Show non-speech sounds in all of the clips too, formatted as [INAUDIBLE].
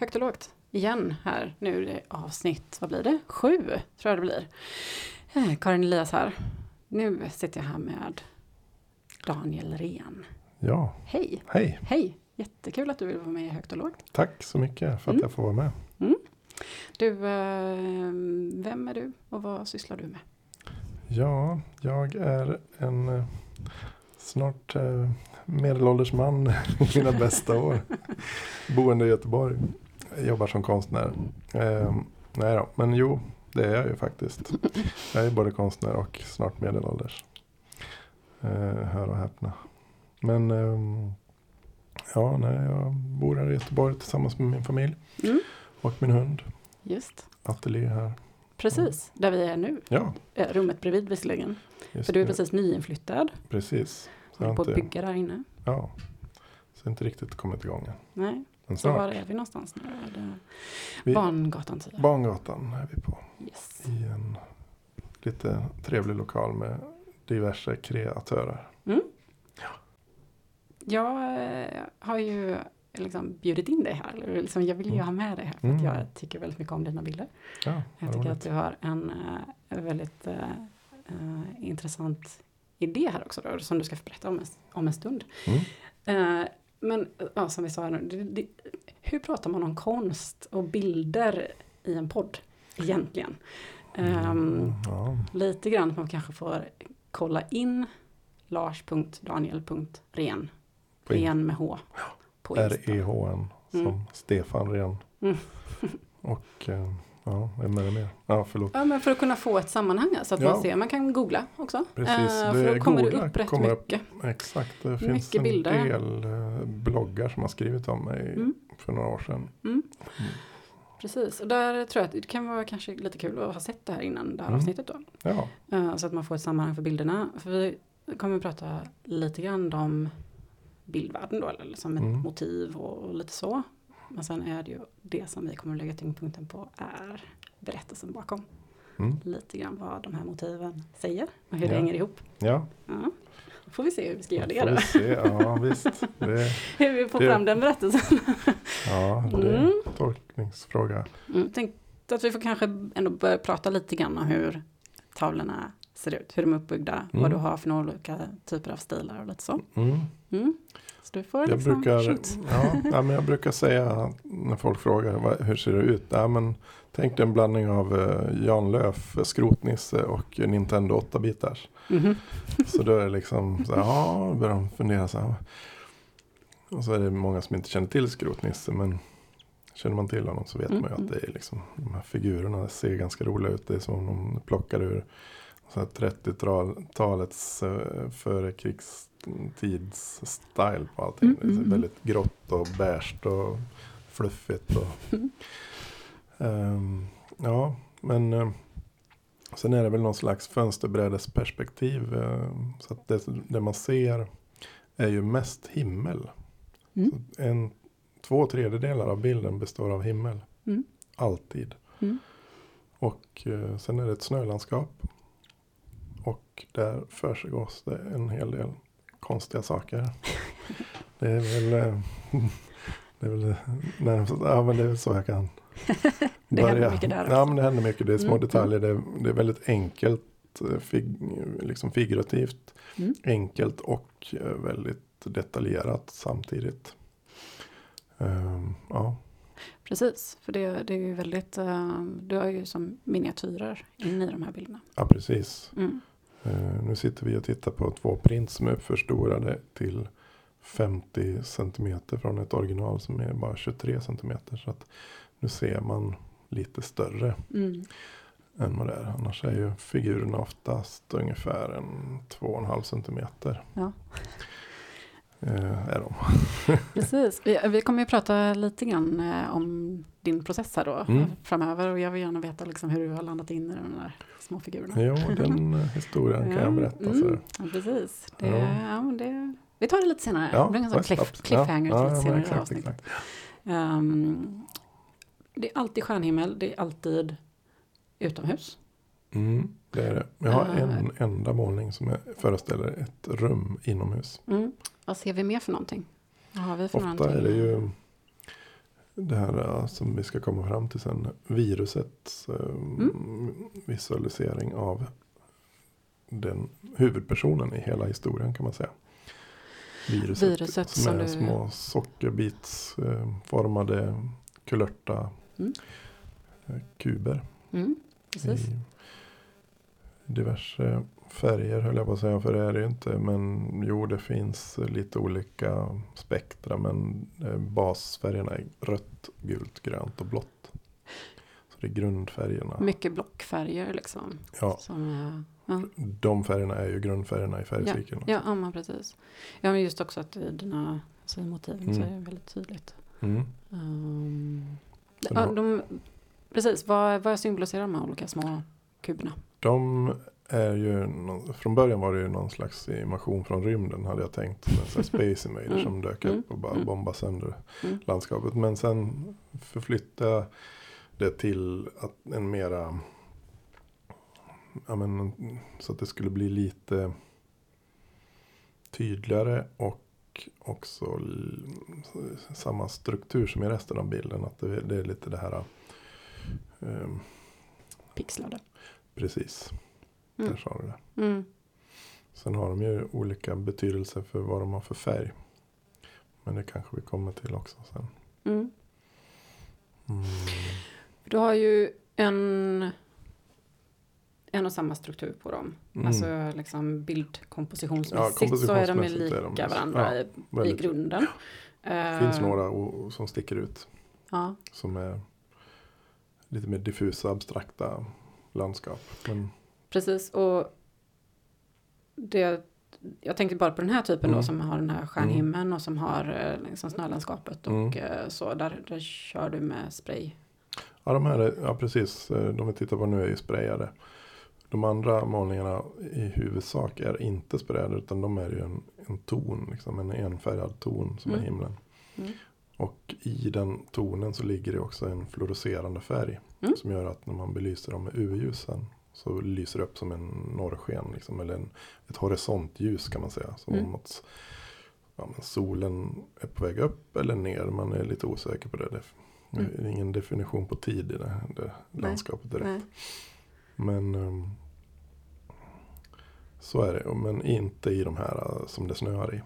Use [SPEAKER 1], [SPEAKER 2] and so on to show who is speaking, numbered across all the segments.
[SPEAKER 1] högt och lågt igen här. Nu är det avsnitt, vad blir det? Sju tror jag det blir. Eh, Karin Elias här. Nu sitter jag här med Daniel Ren.
[SPEAKER 2] Ja,
[SPEAKER 1] Hej!
[SPEAKER 2] hej.
[SPEAKER 1] Hej! Jättekul att du vill vara med i Högt och lågt.
[SPEAKER 2] Tack så mycket för att
[SPEAKER 1] Mm.
[SPEAKER 2] jag får vara med.
[SPEAKER 1] Du, eh, vem är du och vad sysslar du med?
[SPEAKER 2] Ja, jag är en eh, snart medelålders man i mina bästa år. [LAUGHS] Boende i Göteborg. Jobbar som konstnär. Eh, nej då, men jo, det är jag ju faktiskt. Jag är både konstnär och snart medelålders. Eh, hör och häpna. Men ehm, ja, nej, jag bor här i Göteborg tillsammans med min familj
[SPEAKER 1] Mm,
[SPEAKER 2] och min hund.
[SPEAKER 1] just,
[SPEAKER 2] Ateljé här.
[SPEAKER 1] precis där vi är nu.
[SPEAKER 2] Ja,
[SPEAKER 1] Eh, Rummet bredvid visserligen.
[SPEAKER 2] just
[SPEAKER 1] För du är
[SPEAKER 2] det.
[SPEAKER 1] precis nyinflyttad.
[SPEAKER 2] Precis. Så
[SPEAKER 1] Håller på att bygga där inne.
[SPEAKER 2] ja, så inte riktigt kommit igång än.
[SPEAKER 1] Nej, så var är vi någonstans nu?
[SPEAKER 2] Vi-
[SPEAKER 1] Barngatan 10?
[SPEAKER 2] Bangatan är vi på.
[SPEAKER 1] Yes.
[SPEAKER 2] I en lite trevlig lokal med diverse kreatörer.
[SPEAKER 1] Jag eh, har ju liksom bjudit in dig här. eller Liksom, jag vill ju
[SPEAKER 2] Mm.
[SPEAKER 1] ha med dig här för
[SPEAKER 2] Mm.
[SPEAKER 1] jag tycker väldigt mycket om dina bilder.
[SPEAKER 2] Ja,
[SPEAKER 1] Jag tycker
[SPEAKER 2] roligt.
[SPEAKER 1] att du har en eh, väldigt eh, intressant idé här också då, som du ska berätta om en, om en stund.
[SPEAKER 2] Mm.
[SPEAKER 1] Men ja, som vi sa, nu, det, det, hur pratar man om konst och bilder i en podd egentligen?
[SPEAKER 2] Mm, ja.
[SPEAKER 1] Lite grann att man kanske får kolla in lars.daniel.ren. Ren med H. På.
[SPEAKER 2] R-E-H-N som
[SPEAKER 1] Mm.
[SPEAKER 2] Stefan Ren.
[SPEAKER 1] Mm.
[SPEAKER 2] Och eh, ja, vem är det mer? Ja, förlåt.
[SPEAKER 1] Ja, men för att kunna få ett sammanhang, så att
[SPEAKER 2] Ja.
[SPEAKER 1] man ser. Man kan googla också.
[SPEAKER 2] Precis,
[SPEAKER 1] Eh,
[SPEAKER 2] det
[SPEAKER 1] för då kommer det
[SPEAKER 2] googla
[SPEAKER 1] upp rätt
[SPEAKER 2] upp.
[SPEAKER 1] mycket.
[SPEAKER 2] Exakt, det finns
[SPEAKER 1] Mycket
[SPEAKER 2] en
[SPEAKER 1] bilder.
[SPEAKER 2] del eh, bloggar som har skrivit om mig
[SPEAKER 1] Mm.
[SPEAKER 2] för några år sedan.
[SPEAKER 1] Mm.
[SPEAKER 2] Mm.
[SPEAKER 1] Precis, och där tror jag att det kan vara kanske lite kul att ha sett det här innan det här
[SPEAKER 2] Mm.
[SPEAKER 1] avsnittet då.
[SPEAKER 2] Ja,
[SPEAKER 1] Eh, Så att man får ett sammanhang för bilderna. För vi kommer att prata lite grann om bildvärlden då, eller liksom ett
[SPEAKER 2] Mm.
[SPEAKER 1] motiv och, och lite så. Men sen är det ju det som vi kommer att lägga tyngdpunkten på är berättelsen bakom.
[SPEAKER 2] mm.
[SPEAKER 1] Lite grann vad de här motiven säger och hur det
[SPEAKER 2] Ja.
[SPEAKER 1] hänger ihop.
[SPEAKER 2] ja.
[SPEAKER 1] Ja. Då får vi se hur vi ska göra det
[SPEAKER 2] får
[SPEAKER 1] då.
[SPEAKER 2] vi se. Ja, visst. Det, [LAUGHS]
[SPEAKER 1] Hur vi får
[SPEAKER 2] Det-
[SPEAKER 1] fram den berättelsen.
[SPEAKER 2] ja, det är
[SPEAKER 1] Mm.
[SPEAKER 2] en tolkningsfråga.
[SPEAKER 1] Mm, tänkte att vi får kanske ändå börja prata lite grann om hur tavlorna ser ut, hur de är uppbyggda, vad
[SPEAKER 2] Mm.
[SPEAKER 1] du har för några olika typer av stilar och lite så.
[SPEAKER 2] Mm.
[SPEAKER 1] Mm. Så du får
[SPEAKER 2] Jag
[SPEAKER 1] liksom
[SPEAKER 2] brukar,
[SPEAKER 1] shoot.
[SPEAKER 2] ja, ja, men jag brukar säga när folk frågar vad, hur ser det ut? Ja, men, tänk dig en blandning av eh, Jan Löf, Skrotnisse och Nintendo 8-bitars.
[SPEAKER 1] Mhm.
[SPEAKER 2] Så då är det liksom så här, ja, börjar de fundera så här. Och så är det många som inte känner till Skrotnisse men känner man till honom så vet
[SPEAKER 1] Mm,
[SPEAKER 2] man ju att det är liksom de här figurerna ser ganska roliga ut. Det är som om de plockar ur 30-talets uh, förekrigstids-style på allting.
[SPEAKER 1] Mm,
[SPEAKER 2] det är
[SPEAKER 1] mm, mm.
[SPEAKER 2] väldigt grått och beige och fluffigt. Och. Ehm, ja, men eh, sen är det väl någon slags fönsterbrädesperspektiv. eh, så att det, det man ser är ju mest himmel.
[SPEAKER 1] Mm.
[SPEAKER 2] En, två tredjedelar av bilden består av himmel.
[SPEAKER 1] Mm.
[SPEAKER 2] Alltid. Och eh, sen är det ett snölandskap. Och där försiggås det en hel del konstiga saker. [LAUGHS] det är väl, eh, [LAUGHS] det är väl närmast, ja men det är väl så jag kan [LAUGHS]
[SPEAKER 1] Det händer mycket där också.
[SPEAKER 2] Ja men det händer mycket, det är små
[SPEAKER 1] Mm,
[SPEAKER 2] detaljer, det är, det är väldigt enkelt, eh, fig, liksom figurativt,
[SPEAKER 1] Mm.
[SPEAKER 2] enkelt och eh, väldigt detaljerat samtidigt. Ehm, ja,
[SPEAKER 1] Precis, för det, det är ju väldigt, eh, du har ju som miniatyrer in i de här bilderna.
[SPEAKER 2] ja, precis.
[SPEAKER 1] Mm.
[SPEAKER 2] Eh, nu sitter vi och tittar på två print som är förstorade till 50 centimeter från ett original som är bara 23 centimeter. Så att nu ser man lite större
[SPEAKER 1] Mm.
[SPEAKER 2] än vad det är. Annars är ju figurerna oftast ungefär en 2,5 centimeter.
[SPEAKER 1] Ja.
[SPEAKER 2] Eh, är de. [LAUGHS]
[SPEAKER 1] Precis, vi, vi kommer ju prata lite grann eh, om din process här då
[SPEAKER 2] Mm.
[SPEAKER 1] framöver och jag vill gärna veta liksom hur du har landat in i de där små figurerna.
[SPEAKER 2] Jo, den eh, historien kan
[SPEAKER 1] Ja,
[SPEAKER 2] jag berätta.
[SPEAKER 1] mm. Ja, precis. Det,
[SPEAKER 2] Ja.
[SPEAKER 1] ja. det, vi tar det lite senare.
[SPEAKER 2] Ja,
[SPEAKER 1] det blir en sån cliff, cliffhanger
[SPEAKER 2] ja,
[SPEAKER 1] lite
[SPEAKER 2] ja,
[SPEAKER 1] senare
[SPEAKER 2] exakt,
[SPEAKER 1] avsnittet.
[SPEAKER 2] exakt.
[SPEAKER 1] Ehm, det är alltid stjärnhimmel, det är alltid utomhus.
[SPEAKER 2] Mm, det är det. Jag har
[SPEAKER 1] Eh.
[SPEAKER 2] en enda målning som är, föreställer ett rum inomhus.
[SPEAKER 1] Mm. Vad ser vi mer för någonting? Vad har vi för
[SPEAKER 2] Ofta
[SPEAKER 1] någonting?
[SPEAKER 2] är det ju det här som vi ska komma fram till sen. Virusets eh, visualisering av den huvudpersonen i hela historien kan man säga. Viruset,
[SPEAKER 1] Viruset
[SPEAKER 2] som, är
[SPEAKER 1] du-
[SPEAKER 2] små sockerbitsformade kulörta
[SPEAKER 1] Mm.
[SPEAKER 2] eh, kuber.
[SPEAKER 1] Mm, precis.
[SPEAKER 2] i diverse färger höll jag på att säga, för det är det ju inte. Men jo, det finns lite olika spektra, men eh, basfärgerna är rött, gult, grönt och blått. Så det är grundfärgerna.
[SPEAKER 1] Mycket blockfärger liksom.
[SPEAKER 2] Ja,
[SPEAKER 1] är, ja.
[SPEAKER 2] de färgerna är ju grundfärgerna i färgcirkeln.
[SPEAKER 1] Ja, ja men precis. Ja men just också att i dina alltså i motiven så är
[SPEAKER 2] Mm.
[SPEAKER 1] det väldigt tydligt.
[SPEAKER 2] Mm.
[SPEAKER 1] Um, ja, de, precis, vad, vad symboliserar de här olika små kuberna?
[SPEAKER 2] De är ju, från början var det ju någon slags invasion från rymden hade jag tänkt. En sån här Space Invader
[SPEAKER 1] Mm.
[SPEAKER 2] som dök
[SPEAKER 1] Mm.
[SPEAKER 2] upp och bara
[SPEAKER 1] Mm.
[SPEAKER 2] bombade sönder
[SPEAKER 1] Mm.
[SPEAKER 2] landskapet. Men sen förflyttade jag det till att en mera, ja men, så att det skulle bli lite tydligare och också samma struktur som i resten av bilden. Att det, det är lite det här, ehm,
[SPEAKER 1] Pixlade.
[SPEAKER 2] precis,
[SPEAKER 1] Mm.
[SPEAKER 2] där sa du det.
[SPEAKER 1] Mm.
[SPEAKER 2] Sen har de ju olika betydelser för vad de har för färg. Men det kanske vi kommer till också sen.
[SPEAKER 1] Mm.
[SPEAKER 2] Mm.
[SPEAKER 1] Du har ju en, en och samma struktur på dem.
[SPEAKER 2] Mm.
[SPEAKER 1] Alltså liksom bildkompositionsmässigt
[SPEAKER 2] Ja,
[SPEAKER 1] så är de ju
[SPEAKER 2] kompositionsmässigt de
[SPEAKER 1] lika
[SPEAKER 2] ju-
[SPEAKER 1] varandra
[SPEAKER 2] ja,
[SPEAKER 1] i, i
[SPEAKER 2] Väldigt.
[SPEAKER 1] grunden.
[SPEAKER 2] Det finns
[SPEAKER 1] Eh,
[SPEAKER 2] några som sticker ut.
[SPEAKER 1] Ja,
[SPEAKER 2] Som är lite mer diffusa, abstrakta landskap. Men,
[SPEAKER 1] precis. Och det, jag tänkte bara på den här typen
[SPEAKER 2] Mm.
[SPEAKER 1] då som har den här stjärnhimlen och som har eh, liksom snölandskapet och
[SPEAKER 2] Mm.
[SPEAKER 1] eh, så. Där, där kör du med spray.
[SPEAKER 2] ja, de här är, ja precis, eh, de vi tittar på nu är ju sprayade. De andra målningarna i huvudsak är inte sprayade utan de är ju en, en ton, liksom en enfärgad ton som
[SPEAKER 1] Mm.
[SPEAKER 2] är himlen.
[SPEAKER 1] Mm.
[SPEAKER 2] Och i den tonen så ligger det också en fluorescerande färg.
[SPEAKER 1] Mm.
[SPEAKER 2] Som gör att när man belyser dem med UV-ljusen så lyser det upp som en norrsken. Liksom, eller en, ett horisontljus kan man säga. Som
[SPEAKER 1] Mm.
[SPEAKER 2] om att ja, solen är på väg upp eller ner. Man är lite osäker på det. Det
[SPEAKER 1] Mm.
[SPEAKER 2] är ingen definition på tid i det, det
[SPEAKER 1] Nej.
[SPEAKER 2] landskapet direkt.
[SPEAKER 1] Nej.
[SPEAKER 2] Men ehm, så är det. Men inte i de här eh, som det snöar i.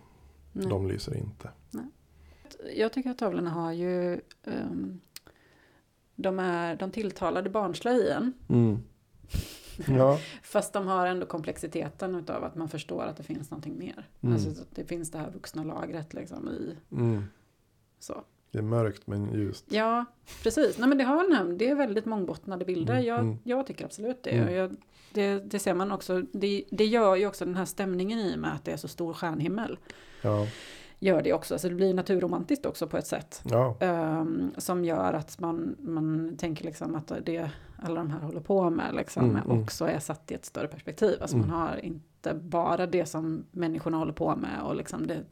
[SPEAKER 1] Nej.
[SPEAKER 2] De lyser inte.
[SPEAKER 1] Jag tycker att tavlorna har ju ehm, de, är, de tilltalade barnsliga i en.
[SPEAKER 2] Ja. [LAUGHS]
[SPEAKER 1] Fast de har ändå komplexiteten utav att man förstår att det finns någonting mer.
[SPEAKER 2] Mm.
[SPEAKER 1] Alltså det finns det här vuxna lagret liksom i
[SPEAKER 2] Mm.
[SPEAKER 1] så.
[SPEAKER 2] Det är mörkt men ljust.
[SPEAKER 1] Ja, precis. Nej, men det har den det är väldigt mångbottnade bilder.
[SPEAKER 2] Mm,
[SPEAKER 1] Jag,
[SPEAKER 2] mm.
[SPEAKER 1] jag tycker absolut det.
[SPEAKER 2] Mm.
[SPEAKER 1] Jag, det. Det ser man också. Det, det gör ju också den här stämningen i och med att det är så stor stjärnhimmel.
[SPEAKER 2] Ja.
[SPEAKER 1] Gör det också. Så det blir naturromantiskt också på ett sätt.
[SPEAKER 2] Ja.
[SPEAKER 1] Ehm, som gör att man, man tänker liksom att det alla de här håller på med liksom,
[SPEAKER 2] Mm, mm.
[SPEAKER 1] också är satt i ett större perspektiv. Alltså
[SPEAKER 2] Mm.
[SPEAKER 1] man har inte bara det som människorna håller på med och liksom det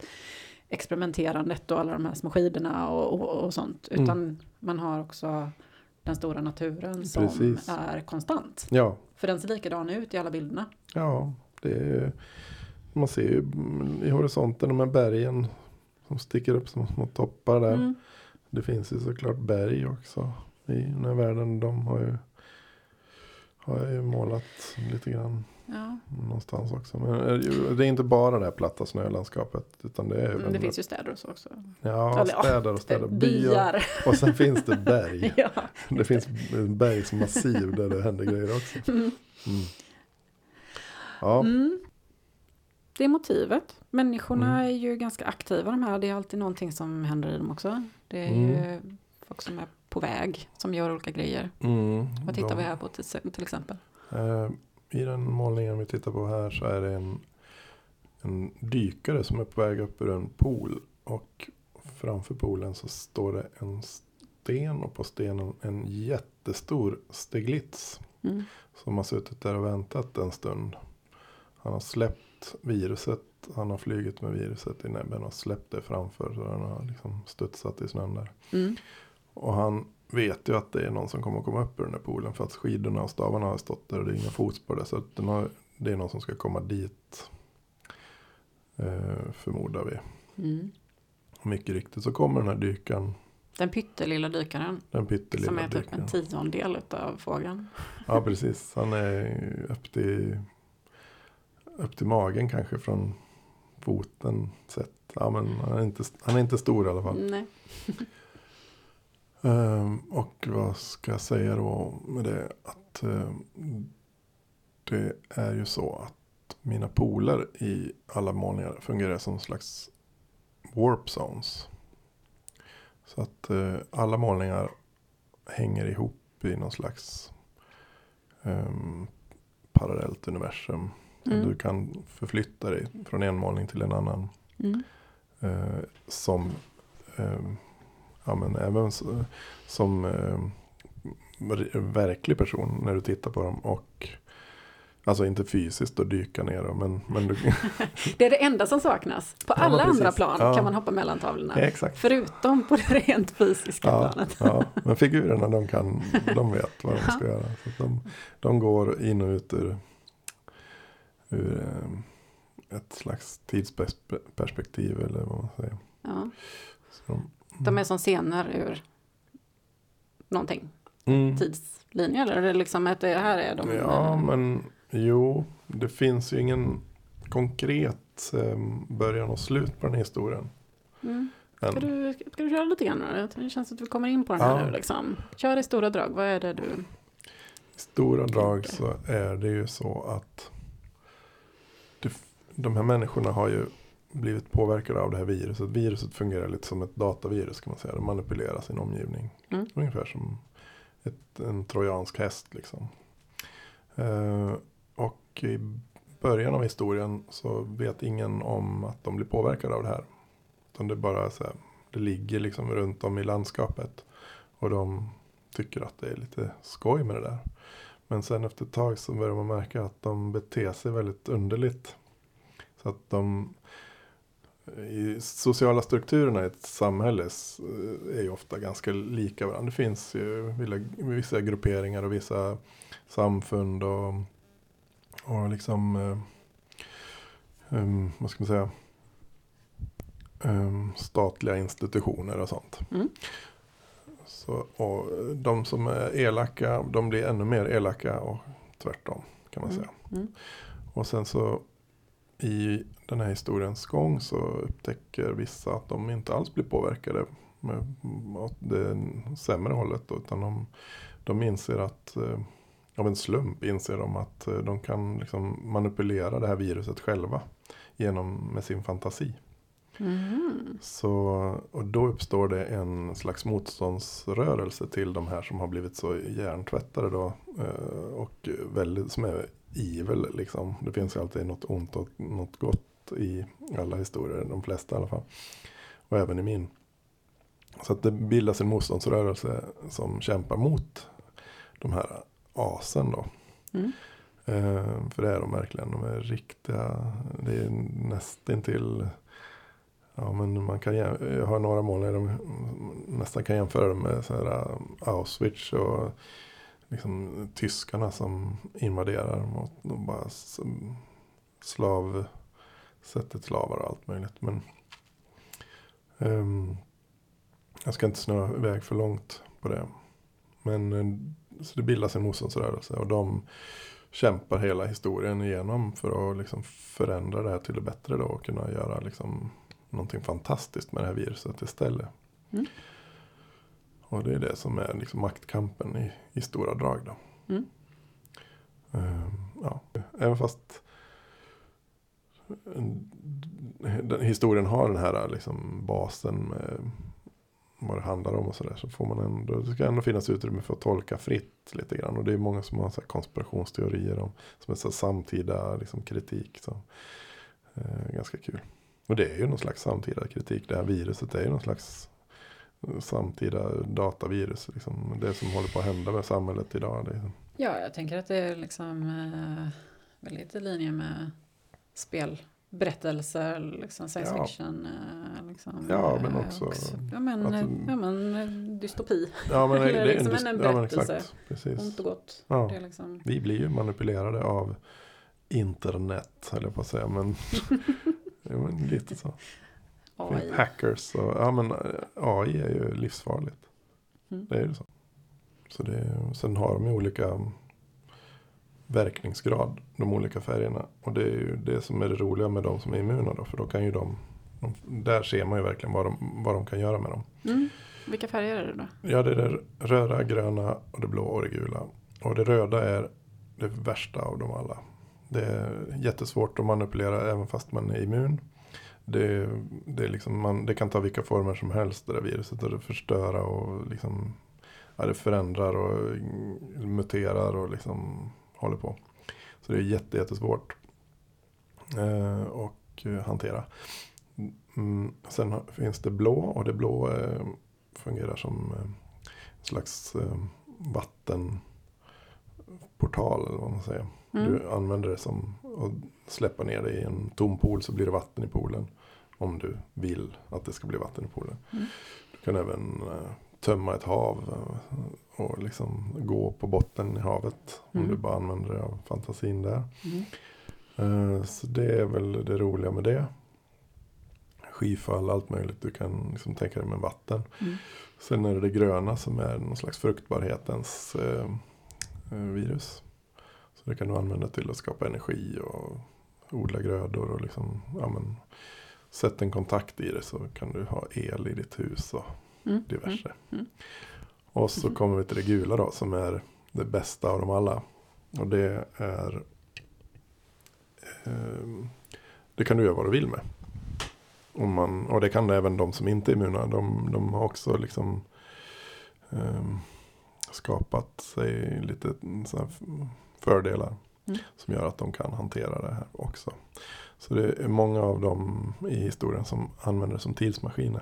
[SPEAKER 1] experimenterandet och alla de här små skidorna och, och, och sånt.
[SPEAKER 2] Mm.
[SPEAKER 1] Utan man har också den stora naturen som
[SPEAKER 2] Precis.
[SPEAKER 1] är konstant.
[SPEAKER 2] Ja.
[SPEAKER 1] För den ser likadan ut i alla bilderna.
[SPEAKER 2] Ja. Det är, man ser ju i horisonten de här bergen som sticker upp som små toppar där.
[SPEAKER 1] Mm.
[SPEAKER 2] Det finns ju såklart berg också i den här världen. De har ju, har jag ju målat lite grann
[SPEAKER 1] Ja.
[SPEAKER 2] någonstans också. Men är det är inte bara det här platta snölandskapet. Utan det är
[SPEAKER 1] Mm, det finns ju städer och så också.
[SPEAKER 2] ja,
[SPEAKER 1] eller,
[SPEAKER 2] städer och städer. Byar.
[SPEAKER 1] Byar. [LAUGHS]
[SPEAKER 2] Och sen finns det berg. [LAUGHS]
[SPEAKER 1] ja.
[SPEAKER 2] Det finns bergsmassiv där det händer grejer också. [LAUGHS]
[SPEAKER 1] Mm.
[SPEAKER 2] Mm. Ja,
[SPEAKER 1] Mm. Det är motivet. Människorna
[SPEAKER 2] Mm.
[SPEAKER 1] är ju ganska aktiva de här. Det är alltid någonting som händer i dem också. Det är
[SPEAKER 2] Mm.
[SPEAKER 1] ju folk som är på väg, som gör olika grejer.
[SPEAKER 2] mm,
[SPEAKER 1] Vad tittar
[SPEAKER 2] de-
[SPEAKER 1] vi här på till, till exempel?
[SPEAKER 2] Eh, I den målningen vi tittar på här så är det en, en dykare som är på väg upp ur en pool. Och framför poolen så står det en sten och på stenen en jättestor steglits.
[SPEAKER 1] Mm.
[SPEAKER 2] Som har suttit där och väntat en stund. Han har släppt viruset. Han har flugit med viruset i näbben och släppt det framför. Så den har liksom studsat i snön där.
[SPEAKER 1] Mm.
[SPEAKER 2] Och han vet ju att det är någon som kommer att komma upp ur den här poolen. För att skidorna och stavarna har stått där och det är inga fotspår där. Så att har, det är någon som ska komma dit. Eh, förmodar vi.
[SPEAKER 1] Mm.
[SPEAKER 2] Och mycket riktigt så kommer den här dykaren
[SPEAKER 1] Den pyttelilla dykaren.
[SPEAKER 2] Den pyttelilla
[SPEAKER 1] Som är typ
[SPEAKER 2] dykaren.
[SPEAKER 1] en tiondel utav fågeln.
[SPEAKER 2] Ja, [LAUGHS] precis. Han är upp till, upp till magen kanske från foten sett. Ja, men han är inte, han är inte stor i alla fall.
[SPEAKER 1] Nej. [LAUGHS]
[SPEAKER 2] Ehm, och vad ska jag säga då med det? Att ehm, det är ju så att mina poler i alla målningar fungerar som slags warp zones. Så att eh, alla målningar hänger ihop i någon slags ehm, parallellt universum.
[SPEAKER 1] Mm.
[SPEAKER 2] du kan förflytta dig från en målning till en annan.
[SPEAKER 1] Mm.
[SPEAKER 2] Eh, som eh, ja, men även s- som eh, ver- verklig person när du tittar på dem. Och Alltså inte fysiskt och dyka ner då, men, men du, [LAUGHS]
[SPEAKER 1] Det är det enda som saknas. På alla andra plan
[SPEAKER 2] Ja.
[SPEAKER 1] kan man hoppa mellan tavlorna.
[SPEAKER 2] ja.
[SPEAKER 1] Förutom på det rent fysiska planet.
[SPEAKER 2] ja, men figurerna de kan, de vet vad de ska göra. Så de, de går in och ut ur, ur eh, ett slags tidsperspektiv eller vad man säger. Så de,
[SPEAKER 1] De är som scener ur någonting.
[SPEAKER 2] Mm.
[SPEAKER 1] Tidslinje eller är det liksom att det här är de?
[SPEAKER 2] Ja, men jo, det finns ju ingen konkret eh, början och slut på den här historien.
[SPEAKER 1] Mm.
[SPEAKER 2] än.
[SPEAKER 1] Ska, du, ska du köra lite grann nu? Det känns att vi kommer in på den
[SPEAKER 2] Ja.
[SPEAKER 1] här nu liksom. Kör i stora drag, vad är det du...
[SPEAKER 2] I stora drag så är det ju så att det, de här människorna har ju blivit påverkade av det här viruset. Viruset fungerar lite som ett datavirus kan man säga. Det manipulerar sin omgivning.
[SPEAKER 1] Mm.
[SPEAKER 2] Ungefär som ett, en trojansk häst liksom. Eh, och i början av historien så vet ingen om att de blir påverkade av det här. Utan det bara så här, det ligger liksom runt om i landskapet. Och de tycker att det är lite skoj med det där. Men sen efter ett tag så börjar man märka att de beter sig väldigt underligt. Så att de i sociala strukturerna i ett samhälle s- är ju ofta ganska lika varandra. Det finns ju vissa grupperingar och vissa samfund och, och liksom, eh, um, vad ska man säga, um, statliga institutioner och sånt.
[SPEAKER 1] Mm.
[SPEAKER 2] Så, och de som är elaka, de blir ännu mer elaka och tvärtom kan man
[SPEAKER 1] Mm.
[SPEAKER 2] säga.
[SPEAKER 1] Mm.
[SPEAKER 2] Och sen så i den här historiens gång så upptäcker vissa att de inte alls blir påverkade med, åt det sämre hållet. Då, utan de, de inser att eh, av en slump inser de att eh, de kan liksom manipulera det här viruset själva genom med sin fantasi.
[SPEAKER 1] Mhm.
[SPEAKER 2] Så, och då uppstår det en slags motståndsrörelse till de här som har blivit så hjärntvättade då. eh, Och väldigt, som är evil liksom. Det finns ju alltid något ont och något gott i alla historier, de flesta i alla fall. Och även i min. Så att det bildas en motståndsrörelse som kämpar mot de här asen då.
[SPEAKER 1] Mm.
[SPEAKER 2] Eh, för det är de verkligen. De är riktiga. Det är nästintill. Ja men man kan Jag har några mål där de nästan kan jämföra dem med så här uh, Auschwitz och liksom tyskarna som invaderar och de bara slav sätter slavar och allt möjligt. Men um, jag ska inte snöa iväg för långt på det. Men eh, så det bildas en motståndsrörelse och de kämpar hela historien igenom för att liksom förändra det här till det bättre då och kunna göra liksom någonting fantastiskt med det här viruset istället.
[SPEAKER 1] Mm.
[SPEAKER 2] Och det är det som är liksom maktkampen i, i stora drag då.
[SPEAKER 1] Mm.
[SPEAKER 2] Ehm, ja. Även fast den, historien har den här liksom basen med vad det handlar om och sådär. Så får man ändå, det ska ändå finnas utrymme för att tolka fritt lite grann. Och det är många som har så konspirationsteorier om som är så samtida liksom, kritik. Så, eh, ganska kul. Och det är ju någon slags samtida kritik. Det här viruset är ju någon slags samtida datavirus. Liksom. Det som håller på att hända med samhället idag. Är,
[SPEAKER 1] Ja, jag tänker att det är liksom eh, väldigt i linje med spelberättelser, liksom science
[SPEAKER 2] Ja.
[SPEAKER 1] fiction. Eh, liksom,
[SPEAKER 2] Ja, men
[SPEAKER 1] eh,
[SPEAKER 2] också
[SPEAKER 1] ja, men,
[SPEAKER 2] att-
[SPEAKER 1] eh, ja, men eh, dystopi,
[SPEAKER 2] ja, men [LAUGHS] det,
[SPEAKER 1] Eller
[SPEAKER 2] det är
[SPEAKER 1] liksom
[SPEAKER 2] en,
[SPEAKER 1] en
[SPEAKER 2] dys- ja,
[SPEAKER 1] berättelse.
[SPEAKER 2] exakt.
[SPEAKER 1] Ont och gott.
[SPEAKER 2] Ja.
[SPEAKER 1] Det är liksom,
[SPEAKER 2] Vi blir ju manipulerade av internet, höll jag på att säga. Men, [LAUGHS] ja, men lite så.
[SPEAKER 1] AI.
[SPEAKER 2] hackers. Och, ja, men eh, AI är ju livsfarligt.
[SPEAKER 1] Mm.
[SPEAKER 2] Det är ju så. så det, sen har de ju olika verkningsgrad, de olika färgerna. Och det är ju det som är det roliga med de som är immuna då. För då kan ju de, de där ser man ju verkligen vad de, vad de kan göra med dem.
[SPEAKER 1] Mm. Vilka färger är det då?
[SPEAKER 2] Ja, det är det röda, gröna och det blå och det gula. Och det röda är det värsta av dem alla. Det är jättesvårt att manipulera även fast man är immun. Det, det, liksom man, det kan ta vilka former som helst det där viruset. Och det förstöra och liksom, ja, det förändrar och muterar och liksom håller på. Så det är jätte, jättesvårt eh, och eh, hantera. Mm, sen finns det blå och det blå eh, fungerar som eh, en slags eh, vattenportal eller vad man säger.
[SPEAKER 1] Mm.
[SPEAKER 2] Du använder det som att släppa ner det i en tom pool så blir det vatten i poolen. Om du vill att det ska bli vatten i poolen.
[SPEAKER 1] Mm.
[SPEAKER 2] Du kan även eh, tömma ett hav eh, och liksom gå på botten i havet.
[SPEAKER 1] Mm.
[SPEAKER 2] Om du bara använder dig av fantasin där.
[SPEAKER 1] Mm.
[SPEAKER 2] Eh, Så det är väl det roliga med det. Skyfall, allt möjligt. Du kan liksom tänka dig med vatten.
[SPEAKER 1] Mm.
[SPEAKER 2] Sen är det det gröna som är någon slags fruktbarhetens eh, virus. Så det kan du använda till att skapa energi och odla grödor och liksom, ja men, sätt en kontakt i det så kan du ha el i ditt hus och
[SPEAKER 1] Mm.
[SPEAKER 2] diverse.
[SPEAKER 1] Mm.
[SPEAKER 2] Och så
[SPEAKER 1] Mhm.
[SPEAKER 2] kommer vi till det gula då som är det bästa av dem alla. Och det är ehm, Det kan du göra vad du vill med. Om man, och det kan även de som inte är immuna. De, de har också liksom ehm, skapat sig lite så här fördelar.
[SPEAKER 1] Mm.
[SPEAKER 2] Som gör att de kan hantera det här också. Så det är många av dem i historien som använder det som tidsmaskiner.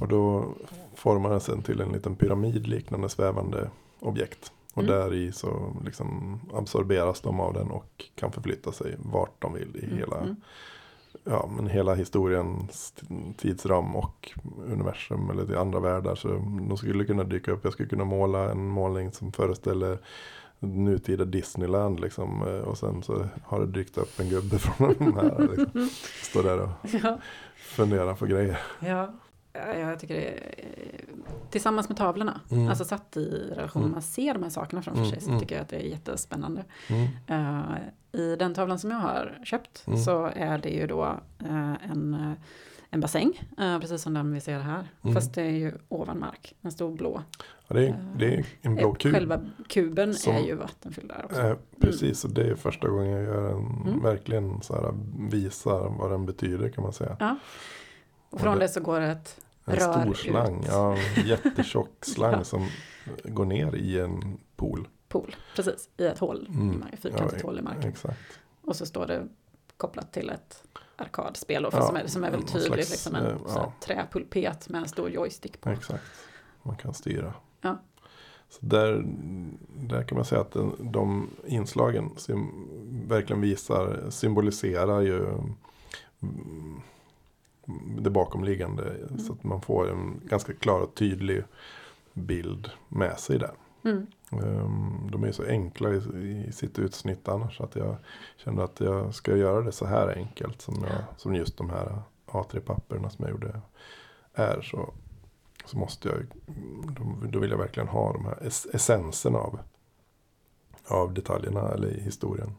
[SPEAKER 2] Och då formar den sen till en liten pyramid liknande svävande objekt. Och
[SPEAKER 1] Mm.
[SPEAKER 2] där i så liksom absorberas de av den och kan förflytta sig vart de vill i
[SPEAKER 1] Mm.
[SPEAKER 2] hela,
[SPEAKER 1] Mm.
[SPEAKER 2] ja, men hela historiens tidsram och universum eller i andra världar. Så de skulle kunna dyka upp. Jag skulle kunna måla en målning som föreställer nutida Disneyland liksom. eh, Och sen så har det dykt upp en gubbe [LAUGHS] från de här. Liksom. Står där och [LAUGHS]
[SPEAKER 1] Ja.
[SPEAKER 2] funderar på grejer.
[SPEAKER 1] Ja. Ja, jag tycker det är, eh, tillsammans med tavlorna,
[SPEAKER 2] Mm.
[SPEAKER 1] alltså satt i relation,
[SPEAKER 2] Mm.
[SPEAKER 1] man ser de här sakerna framför
[SPEAKER 2] Mm,
[SPEAKER 1] sig, så
[SPEAKER 2] mm.
[SPEAKER 1] tycker jag att det är jättespännande. Eh, I den tavlan som jag har köpt
[SPEAKER 2] Mm.
[SPEAKER 1] så är det ju då eh, en, en bassäng, eh, precis som den vi ser här.
[SPEAKER 2] Mm.
[SPEAKER 1] Fast det är ju ovan mark, en stor blå.
[SPEAKER 2] Ja, det, är, det är en blå
[SPEAKER 1] Eh,
[SPEAKER 2] kub.
[SPEAKER 1] Själva kuben
[SPEAKER 2] Som-
[SPEAKER 1] är ju vattenfylld där också.
[SPEAKER 2] Eh, precis, och det är första gången jag gör en,
[SPEAKER 1] Mm.
[SPEAKER 2] verkligen så här, visar vad den betyder kan man säga.
[SPEAKER 1] Ja. Och från
[SPEAKER 2] och det-
[SPEAKER 1] det så går det ett
[SPEAKER 2] En
[SPEAKER 1] rör
[SPEAKER 2] stor slang,
[SPEAKER 1] ut.
[SPEAKER 2] ja, en [LAUGHS] jättetjock slang
[SPEAKER 1] Ja.
[SPEAKER 2] som går ner i en pool.
[SPEAKER 1] pool, precis, i ett hål,
[SPEAKER 2] Mm.
[SPEAKER 1] i marken, fyrkantigt
[SPEAKER 2] Ja,
[SPEAKER 1] hål i marken.
[SPEAKER 2] Exakt.
[SPEAKER 1] Och så står det kopplat till ett arkadspel då,
[SPEAKER 2] Ja,
[SPEAKER 1] som, är, som är
[SPEAKER 2] någon
[SPEAKER 1] tydligt, liksom en
[SPEAKER 2] eh,
[SPEAKER 1] här
[SPEAKER 2] ja.
[SPEAKER 1] träpulpet med en stor joystick på.
[SPEAKER 2] Exakt. Man kan styra.
[SPEAKER 1] Ja.
[SPEAKER 2] Så där, där kan man säga att den, de inslagen verkligen visar, symboliserar ju mm, det bakomliggande.
[SPEAKER 1] Mm.
[SPEAKER 2] Så att man får en ganska klar och tydlig bild med sig där.
[SPEAKER 1] Mm.
[SPEAKER 2] Ehm, De är så enkla i, sitt utsnitt annars. Så att jag kände att jag ska göra det så här enkelt. Som, jag, som just de här A3-papperna som jag gjorde är. Så, så måste jag, då, vill jag verkligen ha de här ess, essensen av, av detaljerna eller i historien.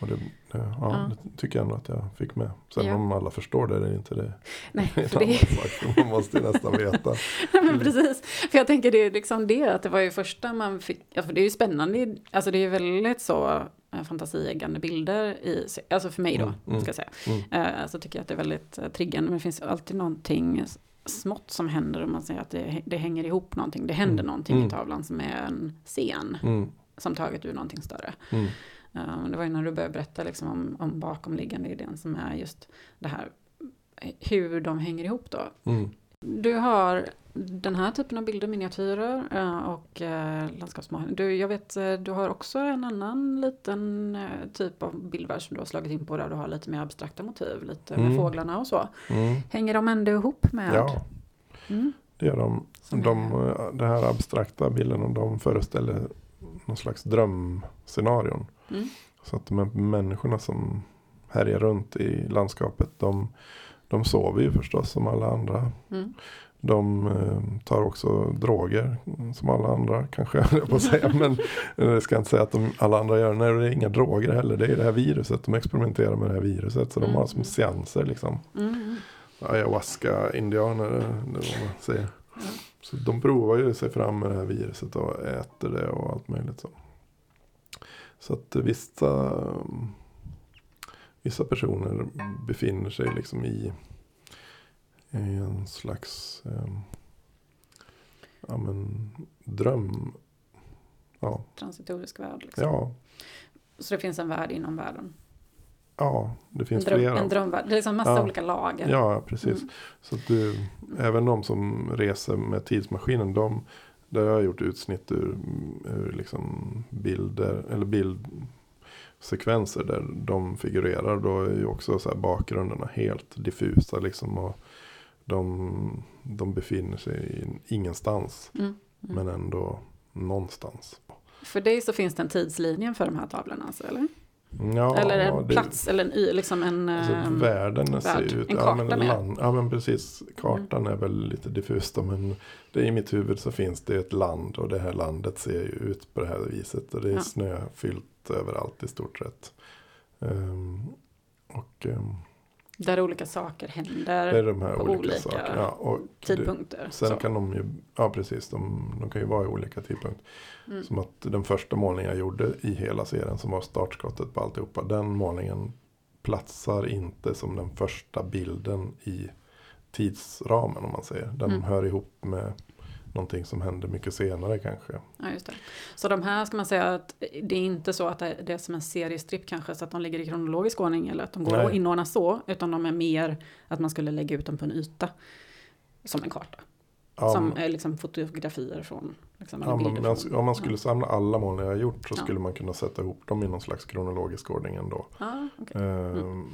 [SPEAKER 2] Och det, ja,
[SPEAKER 1] Ja.
[SPEAKER 2] det tycker jag ändå att jag fick med. Sen
[SPEAKER 1] Ja.
[SPEAKER 2] om alla förstår det, är inte det. [LAUGHS]
[SPEAKER 1] Nej,
[SPEAKER 2] är
[SPEAKER 1] det,
[SPEAKER 2] sak, man måste ju nästan veta. [LAUGHS]
[SPEAKER 1] men precis. För jag tänker det är liksom det, att det var ju första man fick, ja, för det är ju spännande, alltså det är ju väldigt så eh, fantasieggande bilder i, alltså för mig då,
[SPEAKER 2] Mm, mm.
[SPEAKER 1] ska jag säga.
[SPEAKER 2] Mm.
[SPEAKER 1] Eh, Så tycker jag att det är väldigt eh, triggande, men det finns alltid någonting smått som händer och man säger att det, det hänger ihop någonting. Det händer
[SPEAKER 2] Mm,
[SPEAKER 1] någonting
[SPEAKER 2] mm.
[SPEAKER 1] i tavlan som är en scen
[SPEAKER 2] Mm,
[SPEAKER 1] som taget ur någonting större. Eh, Det var ju när du började berätta liksom om, om bakomliggande idén som är just det här hur de hänger ihop då.
[SPEAKER 2] mm.
[SPEAKER 1] Du har den här typen av bilder, miniatyrer eh, och eh, landskapsmålning. Du, jag vet, du har också en annan liten typ av bildvärld som du har slagit in på där du har lite mer abstrakta motiv, lite med
[SPEAKER 2] Mm.
[SPEAKER 1] fåglarna och så.
[SPEAKER 2] Mm.
[SPEAKER 1] Hänger de ändå ihop med?
[SPEAKER 2] Ja,
[SPEAKER 1] Mm,
[SPEAKER 2] det gör de.
[SPEAKER 1] som
[SPEAKER 2] de
[SPEAKER 1] är-
[SPEAKER 2] här abstrakta bilderna de föreställer någon slags drömscenarion.
[SPEAKER 1] Mm,
[SPEAKER 2] Så att de här människorna som härjar runt i landskapet de De sover ju förstås som alla andra.
[SPEAKER 1] Mm.
[SPEAKER 2] De eh, tar också droger mm, som alla andra kanske [LAUGHS] jag på att säga. Men det ska jag inte säga att de, alla andra gör. Nej, det är inga droger heller. Det är det här viruset. De experimenterar med det här viruset. Så de
[SPEAKER 1] Mm.
[SPEAKER 2] har som seanser liksom.
[SPEAKER 1] Mm.
[SPEAKER 2] Ayahuasca-indianer, det är vad man säger.
[SPEAKER 1] Ja.
[SPEAKER 2] Så de provar ju sig fram med det här viruset och äter det och allt möjligt så. Så att vissa, vissa personer befinner sig liksom i, i en slags eh, ja, men, dröm. Ja,
[SPEAKER 1] Transitorisk värld. Liksom.
[SPEAKER 2] ja,
[SPEAKER 1] Så det finns en värld inom världen.
[SPEAKER 2] ja, det
[SPEAKER 1] En,
[SPEAKER 2] finns
[SPEAKER 1] dröm,
[SPEAKER 2] flera.
[SPEAKER 1] en drömvärld. Det är liksom massa
[SPEAKER 2] Ja.
[SPEAKER 1] olika lager.
[SPEAKER 2] Ja, precis.
[SPEAKER 1] Mm.
[SPEAKER 2] Så att du, även de som reser med tidsmaskinen, de, där har jag gjort utsnitt ur, ur liksom bilder, eller bildsekvenser där de figurerar. Då är ju också så här bakgrunderna helt diffusa liksom. Och de, de befinner sig ingenstans,
[SPEAKER 1] Mm. Mm.
[SPEAKER 2] men ändå någonstans.
[SPEAKER 1] För dig så finns det en tidslinje för de här tavlorna alltså, eller?
[SPEAKER 2] Ja,
[SPEAKER 1] eller en
[SPEAKER 2] det-
[SPEAKER 1] plats, eller en y, liksom en...
[SPEAKER 2] Alltså
[SPEAKER 1] ehm,
[SPEAKER 2] världen
[SPEAKER 1] värld.
[SPEAKER 2] ser ut,
[SPEAKER 1] En
[SPEAKER 2] ja,
[SPEAKER 1] karta
[SPEAKER 2] men,
[SPEAKER 1] med.
[SPEAKER 2] land, ja men precis, kartan är väl lite diffus då, men det, i mitt huvud så finns det ett land och det här landet ser ju ut på det här viset och det är
[SPEAKER 1] Ja.
[SPEAKER 2] snöfyllt överallt i stort sett. Ehm, och ehm,
[SPEAKER 1] Där olika saker händer.
[SPEAKER 2] det är de här
[SPEAKER 1] på
[SPEAKER 2] olika,
[SPEAKER 1] olika
[SPEAKER 2] sakerna. Ja, och det,
[SPEAKER 1] tidpunkter.
[SPEAKER 2] sen
[SPEAKER 1] så.
[SPEAKER 2] kan de ju, ja precis, de, de kan ju vara i olika tidpunkter.
[SPEAKER 1] Mm.
[SPEAKER 2] Som att den första målningen jag gjorde i hela serien som var startskottet på alltihopa. Den målningen platsar inte som den första bilden i tidsramen om man säger. Den
[SPEAKER 1] Mm.
[SPEAKER 2] hör ihop med någonting som händer mycket senare kanske.
[SPEAKER 1] Ja, just det. Så de här ska man säga att det är inte så att det är som en seriestripp kanske så att de ligger i kronologisk ordning eller att de går
[SPEAKER 2] Nej.
[SPEAKER 1] att inordna så. Utan de är mer att man skulle lägga ut dem på en yta. Som en karta.
[SPEAKER 2] Ja,
[SPEAKER 1] som
[SPEAKER 2] men-
[SPEAKER 1] är liksom fotografier från. Liksom,
[SPEAKER 2] ja, men man,
[SPEAKER 1] från-
[SPEAKER 2] om man skulle
[SPEAKER 1] Ja,
[SPEAKER 2] samla alla målningar jag har gjort så skulle man kunna sätta ihop dem i någon slags kronologisk ordning ändå.
[SPEAKER 1] ja okej.
[SPEAKER 2] Ehm,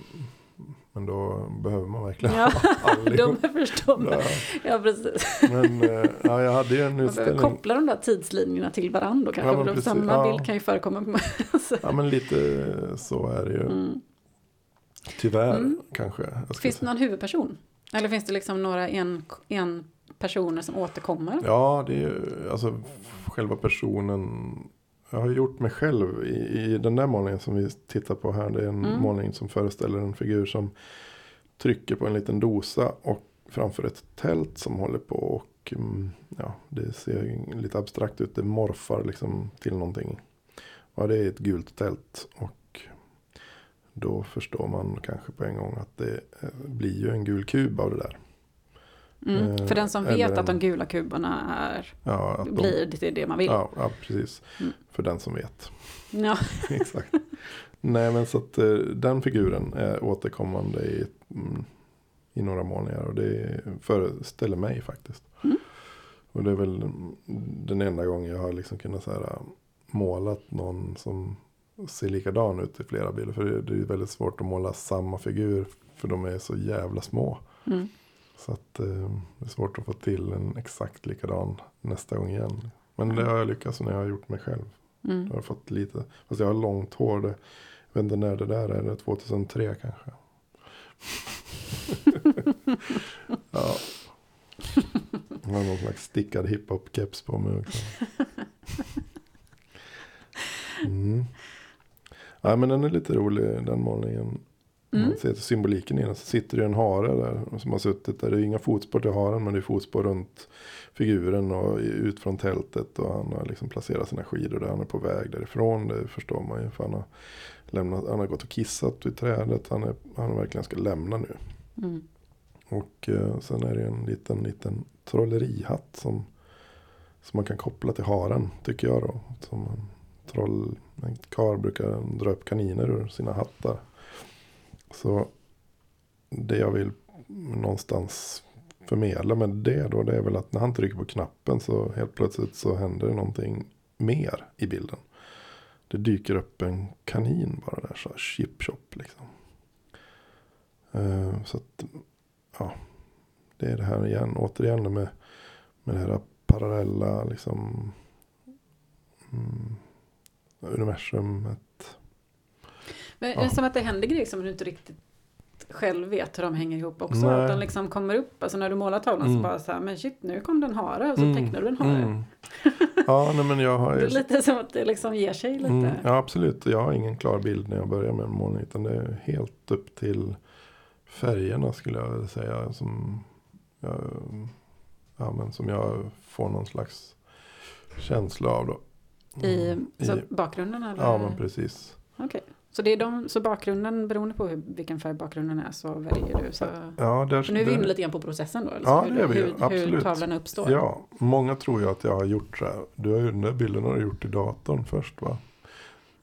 [SPEAKER 2] Men då behöver man verkligen
[SPEAKER 1] Ja,
[SPEAKER 2] allihop.
[SPEAKER 1] de förstår mig.
[SPEAKER 2] Ja,
[SPEAKER 1] Ja, precis.
[SPEAKER 2] men eh, ja, jag hade ju en
[SPEAKER 1] Man
[SPEAKER 2] utställning.
[SPEAKER 1] koppla de där tidslinjerna till varandra kanske.
[SPEAKER 2] Ja,
[SPEAKER 1] för
[SPEAKER 2] precis.
[SPEAKER 1] samma
[SPEAKER 2] Ja.
[SPEAKER 1] bild kan ju förekomma. på-. [LAUGHS]
[SPEAKER 2] Ja men lite så är det ju.
[SPEAKER 1] Mm.
[SPEAKER 2] Tyvärr
[SPEAKER 1] Mm.
[SPEAKER 2] kanske.
[SPEAKER 1] Finns det någon huvudperson? Eller finns det liksom några en, en personer som återkommer?
[SPEAKER 2] Ja, det är ju alltså själva personen. Jag har gjort mig själv i, i den där målningen som vi tittar på här. Det är en
[SPEAKER 1] Mm.
[SPEAKER 2] målning som föreställer en figur som trycker på en liten dosa och framför ett tält som håller på och mm, ja, det ser lite abstrakt ut. Det morfar liksom till någonting. Ja, det är ett gult tält och då förstår man kanske på en gång att det eh, blir ju en gul kub av det där.
[SPEAKER 1] Mm.
[SPEAKER 2] Eh,
[SPEAKER 1] För den som vet att de
[SPEAKER 2] en-
[SPEAKER 1] gula kuberna är,
[SPEAKER 2] Ja, de,
[SPEAKER 1] blir det det man vill.
[SPEAKER 2] ja, ja, precis.
[SPEAKER 1] Mm.
[SPEAKER 2] För den som vet.
[SPEAKER 1] Ja. [LAUGHS] [LAUGHS]
[SPEAKER 2] Exakt. Nej, men så att eh, den figuren är återkommande i, mm, i några målningar. Och det föreställer mig faktiskt.
[SPEAKER 1] Mm.
[SPEAKER 2] Och det är väl mm, den enda gången jag har liksom kunnat så här, äh, målat någon som ser likadan ut i flera bilder. För det, det är väldigt svårt att måla samma figur. För de är så jävla små.
[SPEAKER 1] Mm.
[SPEAKER 2] Så att eh, det är svårt att få till en exakt likadan nästa gång igen. Men det har jag lyckats när jag har gjort mig själv.
[SPEAKER 1] Mm.
[SPEAKER 2] Jag har fått lite, fast jag har långt hår. Det, jag vet inte när det där är, det är 2003 kanske. [LAUGHS] ja. Jag har någon slags stickad hiphop-keps på mig också. [LAUGHS] Mm. Ja, men den är lite rolig den målningen.
[SPEAKER 1] Mm.
[SPEAKER 2] man ser symboliken i den så sitter det en hare där som har suttit där. Det är inga fotspår till haren men det är fotspår runt figuren och ut från tältet. Och han har liksom placerat sina skidor där. Han är på väg därifrån. Det förstår man ju. För han har, lämnat, han har gått och kissat i trädet. Han, är, han verkligen ska lämna nu.
[SPEAKER 1] Mm.
[SPEAKER 2] Och eh, sen är det en liten, liten trollerihatt som, som man kan koppla till haren. Tycker jag då. Som en troll, en karl brukar dra upp kaniner ur sina hattar. Så det jag vill någonstans förmedla med det då. Det är väl att när han trycker på knappen så helt plötsligt så händer det någonting mer i bilden. Det dyker upp en kanin bara där så här chip chop liksom. Uh, så att ja, det är det här igen, återigen med, med det här parallella liksom mm, universumet.
[SPEAKER 1] Men är det
[SPEAKER 2] Ja.
[SPEAKER 1] som att det händer grejer som du inte riktigt själv vet hur de hänger ihop också.
[SPEAKER 2] Nej.
[SPEAKER 1] Att de liksom kommer upp, alltså när du målar tavlan
[SPEAKER 2] Mm.
[SPEAKER 1] så bara så här, men shit nu kom den hare och så
[SPEAKER 2] Mm,
[SPEAKER 1] tecknar du en hare.
[SPEAKER 2] Mm. Ja, nej, men jag har [LAUGHS]
[SPEAKER 1] Det är lite som att det liksom ger sig lite.
[SPEAKER 2] Mm, ja, absolut. Jag har ingen klar bild när jag börjar med en målning. Utan det är helt upp till färgerna skulle jag säga. Som jag, ja, men som jag får någon slags känsla av. Då.
[SPEAKER 1] I,
[SPEAKER 2] Mm, i-
[SPEAKER 1] bakgrunden eller?
[SPEAKER 2] Ja, men precis.
[SPEAKER 1] Okej. Så, det är de, så bakgrunden, beroende på hur, vilken färg bakgrunden är så väljer du? Så...
[SPEAKER 2] Ja, där,
[SPEAKER 1] Så nu är vi inne lite grann på processen då? Eller?
[SPEAKER 2] Ja,
[SPEAKER 1] hur,
[SPEAKER 2] det är vi
[SPEAKER 1] hur, hur
[SPEAKER 2] Absolut.
[SPEAKER 1] tavlan uppstår?
[SPEAKER 2] Ja, många tror ju att jag har gjort så här. Du har ju den där bilden har du gjort i datorn först va?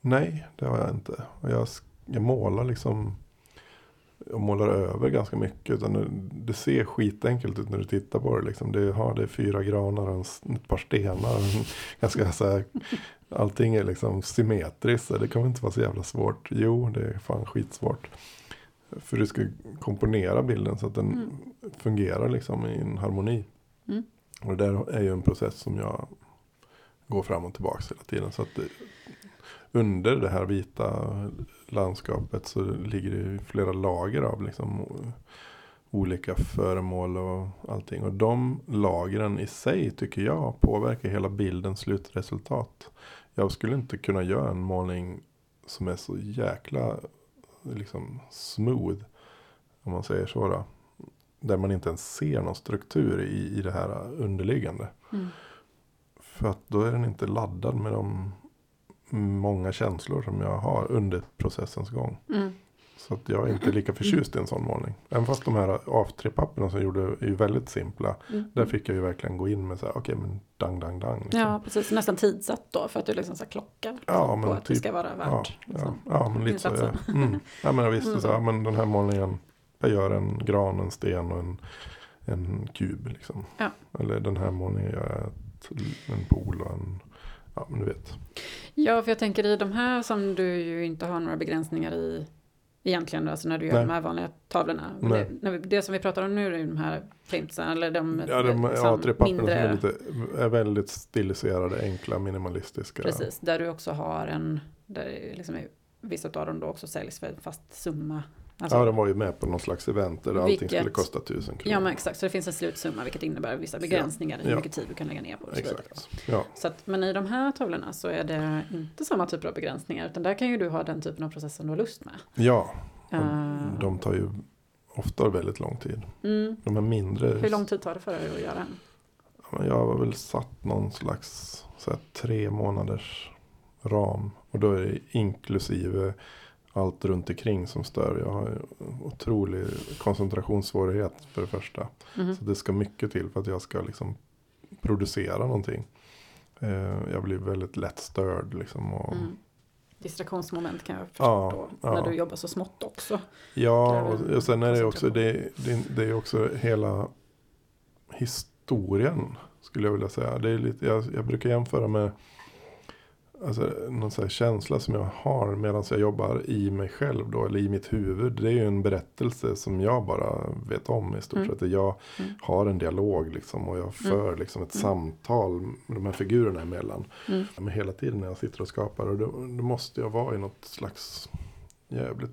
[SPEAKER 2] Nej, det har jag inte. Jag, jag målar liksom. Jag målar över ganska mycket. Utan det, det ser skitenkelt ut när du tittar på det. Liksom. Det, har, det är fyra granar och en, ett par stenar. en [LAUGHS] Ganska så här, allting är liksom symmetriskt. Så det kommer inte vara så jävla svårt. Jo, det är fan skitsvårt. För du ska komponera bilden så att den
[SPEAKER 1] Mm.
[SPEAKER 2] fungerar liksom i en harmoni.
[SPEAKER 1] Mm.
[SPEAKER 2] Och det där är ju en process som jag går fram och tillbaka hela tiden. Så att det, under det här vita landskapet så ligger det flera lager av liksom olika föremål och allting. Och de lagren i sig tycker jag påverkar hela bildens slutresultat. Jag skulle inte kunna göra en målning som är så jäkla liksom smooth. Om man säger så då. Där man inte ens ser någon struktur i, i det här underliggande.
[SPEAKER 1] Mm.
[SPEAKER 2] För att då är den inte laddad med de många känslor som jag har under processens gång.
[SPEAKER 1] Mm.
[SPEAKER 2] Så att jag är inte lika förtjust i en sån målning. Även fast de här A3-papperna som jag gjorde är ju väldigt simpla.
[SPEAKER 1] Mm.
[SPEAKER 2] Där fick jag ju verkligen gå in med så här, okej men dang, dang, dang. Liksom.
[SPEAKER 1] Ja, precis. Nästan tidsatt då för att du liksom så här klockar liksom,
[SPEAKER 2] Ja,
[SPEAKER 1] på
[SPEAKER 2] men
[SPEAKER 1] att det
[SPEAKER 2] typ-
[SPEAKER 1] ska vara
[SPEAKER 2] Ja,
[SPEAKER 1] värt.
[SPEAKER 2] ja,
[SPEAKER 1] liksom.
[SPEAKER 2] ja, men lite så. Ja. Mm. Ja, men jag visste
[SPEAKER 1] Mm.
[SPEAKER 2] så. Ja, men den här målningen. Jag gör en gran, en sten och en, en kub. Liksom.
[SPEAKER 1] Ja.
[SPEAKER 2] Eller den här målningen gör jag ett, en pool och en. Ja, men du vet.
[SPEAKER 1] Ja, för jag tänker i de här som du ju inte har några begränsningar i egentligen, då, alltså när du gör
[SPEAKER 2] Nej.
[SPEAKER 1] de här vanliga tavlorna. Det, när vi, det som vi pratar om nu är de här printsarna, eller de,
[SPEAKER 2] Ja, de
[SPEAKER 1] liksom
[SPEAKER 2] A3-papperna som är,
[SPEAKER 1] mindre,
[SPEAKER 2] lite, är väldigt stiliserade, enkla, minimalistiska.
[SPEAKER 1] precis, där du också har en, där liksom är, vissa av dem då också säljs för en fast summa. Alltså,
[SPEAKER 2] ja, de var ju med på någon slags event där allting
[SPEAKER 1] Vilket-
[SPEAKER 2] skulle kosta tusen kronor.
[SPEAKER 1] Ja men exakt, så det finns en slutsumma vilket innebär vissa begränsningar i hur
[SPEAKER 2] Ja.
[SPEAKER 1] mycket tid du kan lägga ner på det.
[SPEAKER 2] Exakt. Ja,
[SPEAKER 1] Så att, men i de här tavlorna så är det inte samma typer av begränsningar utan där kan ju du ha den typen av process som du har lust med.
[SPEAKER 2] ja
[SPEAKER 1] Eh,
[SPEAKER 2] de tar ju ofta väldigt lång tid.
[SPEAKER 1] mm.
[SPEAKER 2] De här mindre.
[SPEAKER 1] Hur lång tid tar det för dig att göra en?
[SPEAKER 2] Ja, Jag har väl satt någon slags så här, tre månaders ram. Och då är det inklusive allt runt omkring som stör. Jag har otrolig koncentrationssvårighet för det första.
[SPEAKER 1] Mhm.
[SPEAKER 2] Så det ska mycket till för att jag ska liksom producera någonting. Eh, Jag blir väldigt lätt störd liksom. Och,
[SPEAKER 1] Mm. Distraktionsmoment kan jag förstå
[SPEAKER 2] Ja, ja.
[SPEAKER 1] när du jobbar så smått också.
[SPEAKER 2] Ja, och, och sen är det också, det, det, det är också hela historien skulle jag vilja säga. Det är lite, jag, jag brukar jämföra med alltså, någon känsla som jag har medan jag jobbar i mig själv då, eller i mitt huvud. Det är ju en berättelse som jag bara vet om i stort
[SPEAKER 1] Mm.
[SPEAKER 2] sett. Jag
[SPEAKER 1] Mm.
[SPEAKER 2] har en dialog liksom och jag för liksom ett
[SPEAKER 1] Mm.
[SPEAKER 2] samtal med de här figurerna emellan.
[SPEAKER 1] Mm.
[SPEAKER 2] Men hela tiden när jag sitter och skapar och då, då måste jag vara i något slags jävligt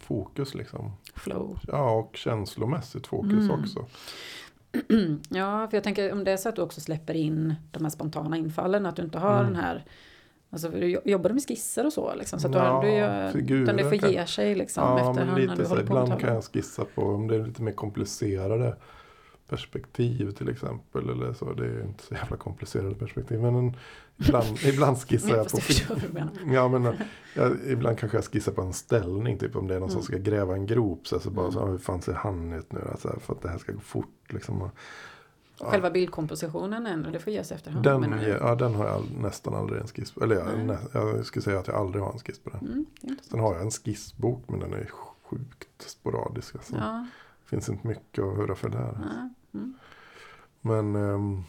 [SPEAKER 2] fokus liksom.
[SPEAKER 1] Flow.
[SPEAKER 2] Ja, och känslomässigt fokus
[SPEAKER 1] Mm.
[SPEAKER 2] också. [CLEARS THROAT]
[SPEAKER 1] ja, för jag tänker om det är så att du också släpper in de här spontana infallen, att du inte har
[SPEAKER 2] Mm.
[SPEAKER 1] den här Alltså du jo- jobbar du med skisser och så liksom? Så att du, har, du
[SPEAKER 2] figurer
[SPEAKER 1] utan det får ge sig liksom
[SPEAKER 2] Ja,
[SPEAKER 1] efterhand när
[SPEAKER 2] lite
[SPEAKER 1] du
[SPEAKER 2] så.
[SPEAKER 1] håller på med
[SPEAKER 2] Ibland kan jag skissa på om det är lite mer komplicerade perspektiv till exempel. Eller så. Det är inte så jävla komplicerade perspektiv. Men en, ibland, [LAUGHS] ibland skissar jag på
[SPEAKER 1] jag. [LAUGHS]
[SPEAKER 2] Ja, men jag, ibland kanske jag skissar på en ställning. Typ om det är någon som
[SPEAKER 1] Mm.
[SPEAKER 2] ska gräva en grop. Så, så bara
[SPEAKER 1] Mm.
[SPEAKER 2] så, hur fan ser han ut nu? Alltså, för att det här ska gå fort. Liksom. Ja.
[SPEAKER 1] Själva bildkompositionen ändå, det får ges efterhand.
[SPEAKER 2] Den,
[SPEAKER 1] du?
[SPEAKER 2] ja, den har jag nästan aldrig en skiss på. Eller jag,
[SPEAKER 1] Nej.
[SPEAKER 2] nä, jag skulle säga att jag aldrig har en skiss på den.
[SPEAKER 1] Mm, det.
[SPEAKER 2] Sen har jag en skissbok men den är sjukt sporadisk. Alltså.
[SPEAKER 1] Ja,
[SPEAKER 2] finns inte mycket att höra för där.
[SPEAKER 1] ja, mm.
[SPEAKER 2] Men ehm,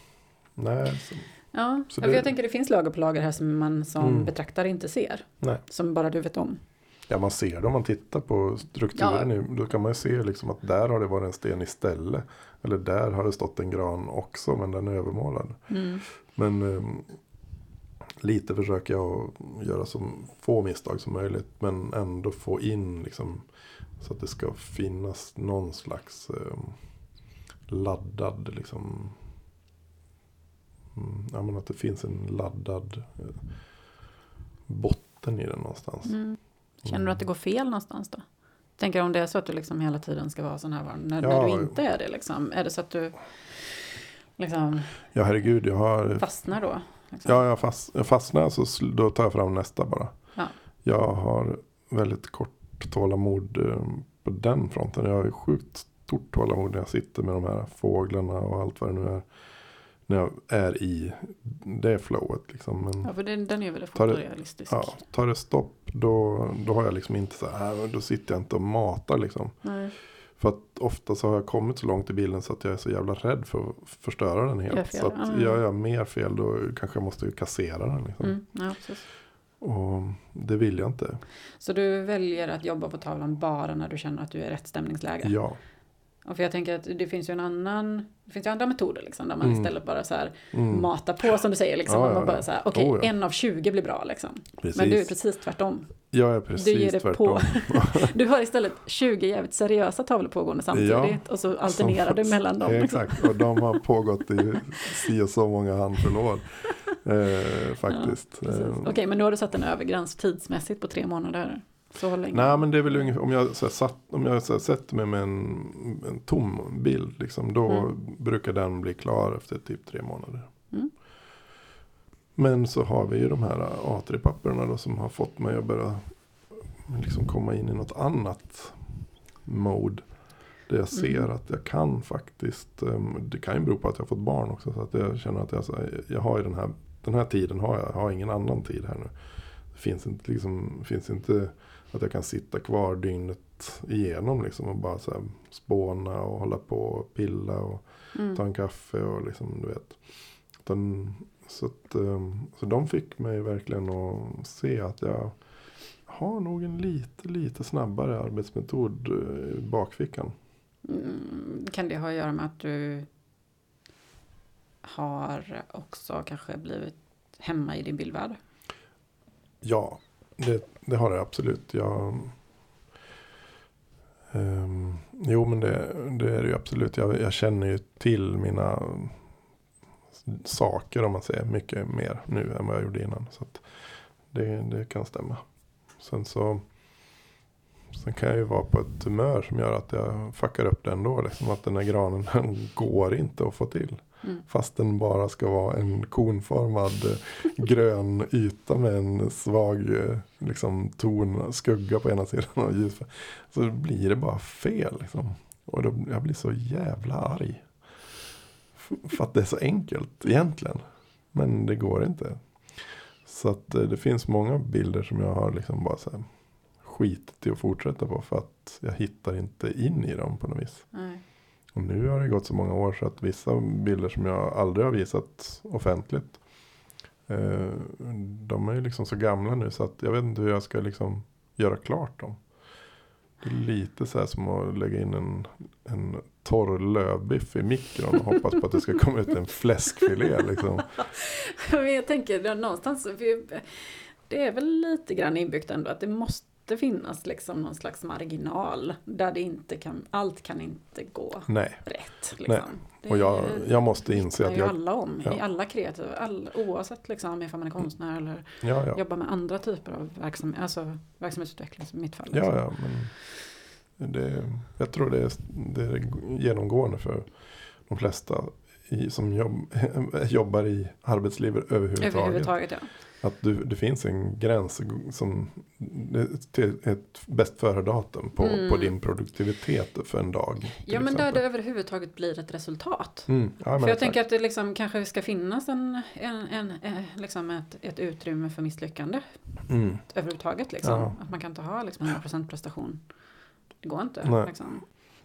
[SPEAKER 2] nej, så,
[SPEAKER 1] ja.
[SPEAKER 2] Så
[SPEAKER 1] ja
[SPEAKER 2] det-
[SPEAKER 1] jag tänker det finns lager på lager här som man som
[SPEAKER 2] Mm.
[SPEAKER 1] betraktare inte ser.
[SPEAKER 2] nej.
[SPEAKER 1] Som bara du vet om.
[SPEAKER 2] Ja, man ser det om man tittar på strukturen. nu. Då kan man ju se liksom att där har det varit en sten istället. Eller där har det stått en gran också men den är övermålad.
[SPEAKER 1] Mm.
[SPEAKER 2] Men ehm, lite försöker jag göra så få misstag som möjligt. Men ändå få in liksom Så att det ska finnas någon slags eh, laddad liksom. Mm, ja, men att det finns en laddad eh, botten i den någonstans.
[SPEAKER 1] Mm. Känner du att det går fel någonstans då? Tänker om det är så att du liksom hela tiden ska vara så närvarande. När,
[SPEAKER 2] Ja.
[SPEAKER 1] när du inte är det liksom. Är det så att du liksom
[SPEAKER 2] Ja herregud, jag har
[SPEAKER 1] fastnar då? Liksom?
[SPEAKER 2] Ja, jag, fast, jag fastnar så då tar jag fram nästa bara.
[SPEAKER 1] Ja.
[SPEAKER 2] Jag har väldigt kort tålamod eh, på den fronten. Jag har ju sjukt stort tålamod när jag sitter med de här fåglarna och allt vad det nu är. När jag är i det flowet liksom. Men
[SPEAKER 1] Ja, för den, den är väl
[SPEAKER 2] Tar det-
[SPEAKER 1] fotorealistisk.
[SPEAKER 2] ja, tar det stopp då, då har jag liksom inte så här, då sitter jag inte och matar liksom.
[SPEAKER 1] Nej,
[SPEAKER 2] För att ofta så har jag kommit så långt i bilden så att jag är så jävla rädd för att förstöra den helt. Så att
[SPEAKER 1] Ah.
[SPEAKER 2] gör jag mer fel då kanske jag måste kassera den liksom.
[SPEAKER 1] mm, ja.
[SPEAKER 2] Och det vill jag inte.
[SPEAKER 1] Så du väljer att jobba på tavlan bara när du känner att du är i rätt stämningsläge?
[SPEAKER 2] Ja.
[SPEAKER 1] Och för jag tänker att det finns ju en annan, det finns ju andra metoder liksom, där man
[SPEAKER 2] Mm.
[SPEAKER 1] istället bara så här
[SPEAKER 2] Mm.
[SPEAKER 1] matar på som du säger. Liksom,
[SPEAKER 2] Ja,
[SPEAKER 1] man
[SPEAKER 2] ja,
[SPEAKER 1] bara
[SPEAKER 2] ja.
[SPEAKER 1] så här, okej,
[SPEAKER 2] Oh, ja.
[SPEAKER 1] en av 20 blir bra liksom.
[SPEAKER 2] Precis.
[SPEAKER 1] Men du är precis tvärtom.
[SPEAKER 2] Jag är precis
[SPEAKER 1] du ger det
[SPEAKER 2] tvärtom. [LAUGHS]
[SPEAKER 1] Du har istället 20 jävligt seriösa tavlor pågående samtidigt och så alternerar du mellan dem. [LAUGHS]
[SPEAKER 2] Exakt, och de har pågått i si och så många handfull år. Eh, faktiskt. Eh,
[SPEAKER 1] Okej, men nu har du satt en övergräns tidsmässigt på tre månader. Så länge.
[SPEAKER 2] Nej men det är väl ungefär, om jag, så här, satt, om jag så här, sätter mig med en, en tom bild. Liksom, då
[SPEAKER 1] Mm.
[SPEAKER 2] brukar den bli klar efter typ tre månader.
[SPEAKER 1] Mm.
[SPEAKER 2] Men så har vi ju de här A3-papperna då som har fått mig att börja liksom komma in i något annat mode. Där jag ser
[SPEAKER 1] Mm.
[SPEAKER 2] att jag kan faktiskt, um, det kan ju bero på att jag har fått barn också. Så att jag känner att jag, jag har ju den här, den här tiden har jag, jag har ingen annan tid här nu. Det finns inte, liksom, finns inte att jag kan sitta kvar dygnet igenom liksom och bara så här spåna och hålla på och pilla och
[SPEAKER 1] Mm.
[SPEAKER 2] ta en kaffe och liksom du vet. Utan, så, att, ehm, så de fick mig verkligen att se att jag har nog en lite, lite snabbare arbetsmetod eh, i bakfickan.
[SPEAKER 1] Mm, kan det ha att göra med att du har också kanske blivit hemma i din bildvärld?
[SPEAKER 2] Ja, det, det har det absolut. Jag, ehm, jo, men det, det är det ju absolut. Jag, jag känner ju till mina saker om man säger mycket mer nu än vad jag gjorde innan. Så att det, det kan stämma. Sen så Sen kan jag ju vara på ett humör som gör att jag fuckar upp det ändå. Liksom att den här granen [LAUGHS] den går inte att få till.
[SPEAKER 1] Mm.
[SPEAKER 2] Fast den bara ska vara en konformad eh, grön yta med en svag eh, liksom, ton, skugga på ena sidan och ljus. Så blir det bara fel. Liksom. Och då, jag blir så jävla arg. F- För att det är så enkelt egentligen. Men det går inte. Så att eh, det finns många bilder som jag har liksom bara så här skitit i att fortsätta på. För att jag hittar inte in i dem på något vis.
[SPEAKER 1] Nej.
[SPEAKER 2] Och nu har det gått så många år så att vissa bilder som jag aldrig har visat offentligt. Eh, de är ju liksom så gamla nu så att jag vet inte hur jag ska liksom göra klart dem. Det är lite så här som att lägga in en, en torr lövbiff i mikron och hoppas på att det ska komma ut en fläskfilé. Liksom. [LAUGHS]
[SPEAKER 1] Men jag tänker någonstans, det är väl lite grann inbyggt ändå att det måste finnas liksom någon slags marginal där det inte kan, allt kan inte gå
[SPEAKER 2] Nej,
[SPEAKER 1] rätt. Liksom. Det
[SPEAKER 2] och jag, jag måste inse att jag...
[SPEAKER 1] alla om, i
[SPEAKER 2] ja.
[SPEAKER 1] alla kreativa, all, oavsett liksom ifall man är konstnär eller
[SPEAKER 2] Ja, ja.
[SPEAKER 1] jobbar med andra typer av verksamhet, alltså verksamhetsutveckling som i mitt fall. Liksom.
[SPEAKER 2] ja, men det, jag tror det är, det är genomgående för de flesta i, som jobb, [LAUGHS] jobbar i arbetslivet överhuvudtaget.
[SPEAKER 1] Överhuvudtaget ja.
[SPEAKER 2] Att du, det finns en gräns som till ett bäst före-datum på,
[SPEAKER 1] Mm.
[SPEAKER 2] på din produktivitet för en dag.
[SPEAKER 1] Ja men där
[SPEAKER 2] exempel.
[SPEAKER 1] det överhuvudtaget blir ett resultat.
[SPEAKER 2] Mm, ja,
[SPEAKER 1] För jag
[SPEAKER 2] exakt.
[SPEAKER 1] tänker att det liksom kanske ska finnas en, en, en, eh, liksom ett, ett utrymme för misslyckande
[SPEAKER 2] Mm,
[SPEAKER 1] överhuvudtaget. Liksom.
[SPEAKER 2] Ja.
[SPEAKER 1] Att man kan inte ha liksom 100% prestation. Det går inte. Liksom.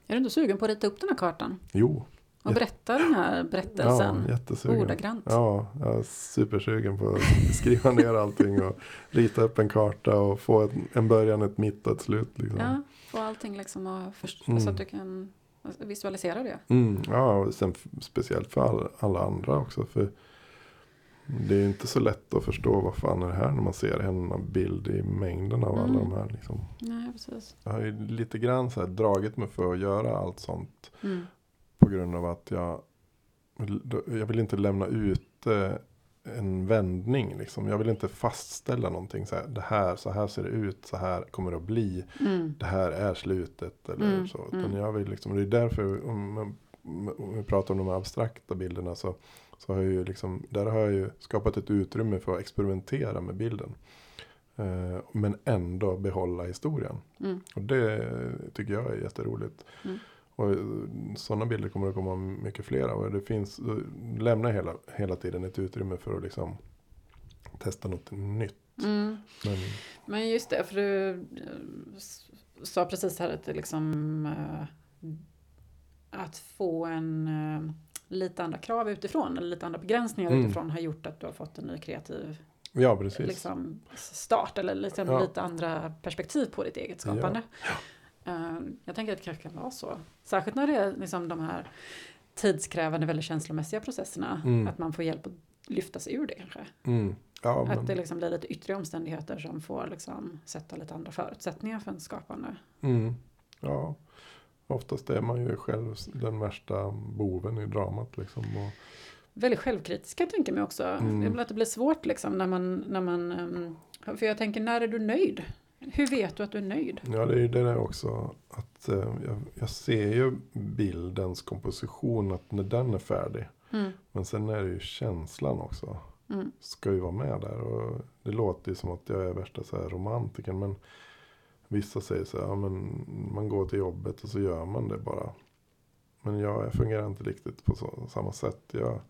[SPEAKER 1] Är du inte sugen på att rita upp den här kartan?
[SPEAKER 2] jo,
[SPEAKER 1] Och
[SPEAKER 2] Ja.
[SPEAKER 1] berätta den här
[SPEAKER 2] ja,
[SPEAKER 1] berättelsen
[SPEAKER 2] jättesugen.
[SPEAKER 1] ordagrant?
[SPEAKER 2] Ja, jag är supersugen på att [LAUGHS] skriva ner allting och rita upp en karta och få en, en början, ett mitt och ett slut. Liksom.
[SPEAKER 1] Ja, få allting liksom och först,
[SPEAKER 2] Mm.
[SPEAKER 1] så att du kan visualisera det.
[SPEAKER 2] Mm, ja, och sen speciellt för all, alla andra också. För Det är inte så lätt att förstå vad fan är det här när man ser en bild i mängden av alla
[SPEAKER 1] Mm.
[SPEAKER 2] de här. Liksom.
[SPEAKER 1] Nej, precis.
[SPEAKER 2] Jag har ju lite grann så här dragit mig för att göra allt sånt.
[SPEAKER 1] Mm.
[SPEAKER 2] På grund av att jag, jag vill inte lämna ut eh, en vändning. Liksom. Jag vill inte fastställa någonting. Så här, det här, så här ser det ut, så här kommer det att bli.
[SPEAKER 1] Mm.
[SPEAKER 2] Det här är slutet. Eller
[SPEAKER 1] Mm,
[SPEAKER 2] så. Utan
[SPEAKER 1] mm.
[SPEAKER 2] jag vill liksom, det är därför, om, om- om vi pratar om de abstrakta bilderna. Så, så har jag ju liksom, där har jag ju skapat ett utrymme för att experimentera med bilden. Eh, men ändå behålla historien.
[SPEAKER 1] Mm.
[SPEAKER 2] Och det tycker jag är jätteroligt.
[SPEAKER 1] Mm.
[SPEAKER 2] Och sådana bilder kommer det komma mycket fler av. Och det finns, lämnar jag hela, hela tiden ett utrymme för att liksom testa något nytt.
[SPEAKER 1] Mm.
[SPEAKER 2] Men,
[SPEAKER 1] Men just det, för du eh, sa precis här att det liksom eh, att få en eh, lite andra krav utifrån eller lite andra begränsningar
[SPEAKER 2] Mm.
[SPEAKER 1] utifrån har gjort att du har fått en ny kreativ
[SPEAKER 2] ja,
[SPEAKER 1] liksom, start eller liksom
[SPEAKER 2] Ja.
[SPEAKER 1] lite andra perspektiv på ditt eget skapande. Eh, Jag tänker att det kanske kan vara så. Särskilt när det är liksom de här tidskrävande, väldigt känslomässiga processerna.
[SPEAKER 2] Mm.
[SPEAKER 1] Att man får hjälp att lyfta sig ur det kanske.
[SPEAKER 2] Mm. Ja,
[SPEAKER 1] Att
[SPEAKER 2] men,
[SPEAKER 1] det liksom blir lite yttre omständigheter som får liksom sätta lite andra förutsättningar för en skapande.
[SPEAKER 2] mm, ja. Oftast är man ju själv den värsta boven i dramat. Liksom. Och,
[SPEAKER 1] Väldigt självkritiska tänker jag mig också.
[SPEAKER 2] Mm.
[SPEAKER 1] Det blir att det blir svårt liksom när man, när man ehm, för jag tänker när är du nöjd? Hur vet du att du är nöjd?
[SPEAKER 2] ja, det är ju det där också. Att eh, jag, jag ser ju bildens komposition. Att när den är färdig.
[SPEAKER 1] Mm.
[SPEAKER 2] Men sen är det ju känslan också.
[SPEAKER 1] Mm.
[SPEAKER 2] ska ju vara med där. Och det låter ju som att jag är värsta så här romantiken. Men vissa säger så här, ja, men man går till jobbet och så gör man det bara. Men jag fungerar inte riktigt på så, samma sätt. Jag,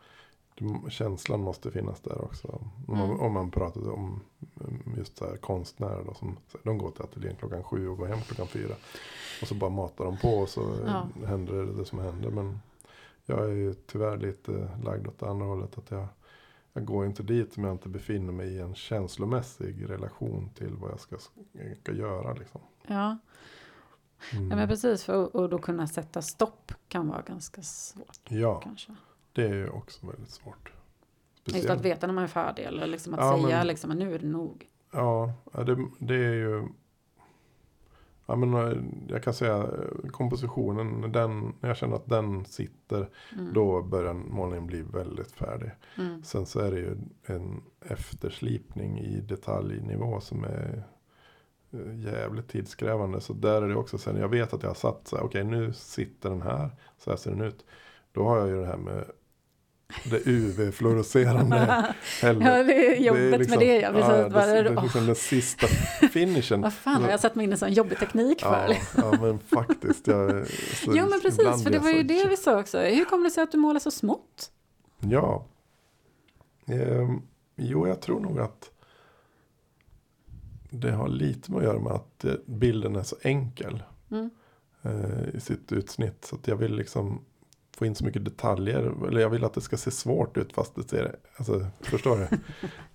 [SPEAKER 2] känslan måste finnas där också. Om man,
[SPEAKER 1] Mm.
[SPEAKER 2] om man pratar om mm, just så här konstnärer. Då, som, de går till ateljén klockan sju och går hem klockan fyra. Och så bara matar de på och så
[SPEAKER 1] Ja.
[SPEAKER 2] händer det, det som händer. Men jag är ju tyvärr lite lagd åt det andra hållet. Att jag, jag går inte dit om jag inte befinner mig i en känslomässig relation till vad jag ska, ska göra. Liksom.
[SPEAKER 1] Ja.
[SPEAKER 2] Mm.
[SPEAKER 1] ja, men precis. För och då kunna sätta stopp kan vara ganska svårt
[SPEAKER 2] ja,
[SPEAKER 1] kanske.
[SPEAKER 2] Det är ju också väldigt svårt.
[SPEAKER 1] Just att veta när man är färdig eller liksom att
[SPEAKER 2] Ja,
[SPEAKER 1] säga
[SPEAKER 2] men-
[SPEAKER 1] liksom nu är det nog.
[SPEAKER 2] Ja, det, det är ju... Ja, men eh, jag kan säga eh, kompositionen, den, när jag känner att den sitter,
[SPEAKER 1] Mm.
[SPEAKER 2] då börjar målningen bli väldigt färdig.
[SPEAKER 1] Mm.
[SPEAKER 2] Sen så är det ju en efterslipning i detaljnivå som är eh, jävligt tidskrävande. Så där är det också sen, jag vet att jag har satt så här, okej nu sitter den här, så här ser den ut. Då har jag ju det här med det UV-fluorescerande. [LAUGHS]
[SPEAKER 1] Ja, det är jobbigt
[SPEAKER 2] liksom-
[SPEAKER 1] med det. Ja, precis.
[SPEAKER 2] ja,
[SPEAKER 1] Bara,
[SPEAKER 2] det, det är liksom den [LAUGHS] sista finishen.
[SPEAKER 1] vad fan har jag satt mig in i sån jobbig teknik för?
[SPEAKER 2] Ja, ja men faktiskt. Jag, [LAUGHS] så
[SPEAKER 1] jo men precis, för det var ju
[SPEAKER 2] så-
[SPEAKER 1] det vi sa också. Hur kommer det sig att du målar så smått?
[SPEAKER 2] Ja. Ehm, jo, jag tror nog att det har lite med att göra med att eh, bilden är så enkel
[SPEAKER 1] Mm.
[SPEAKER 2] eh, i sitt utsnitt. Så att jag vill liksom få in så mycket detaljer. Eller jag vill att det ska se svårt ut fast det ser, alltså förstår du?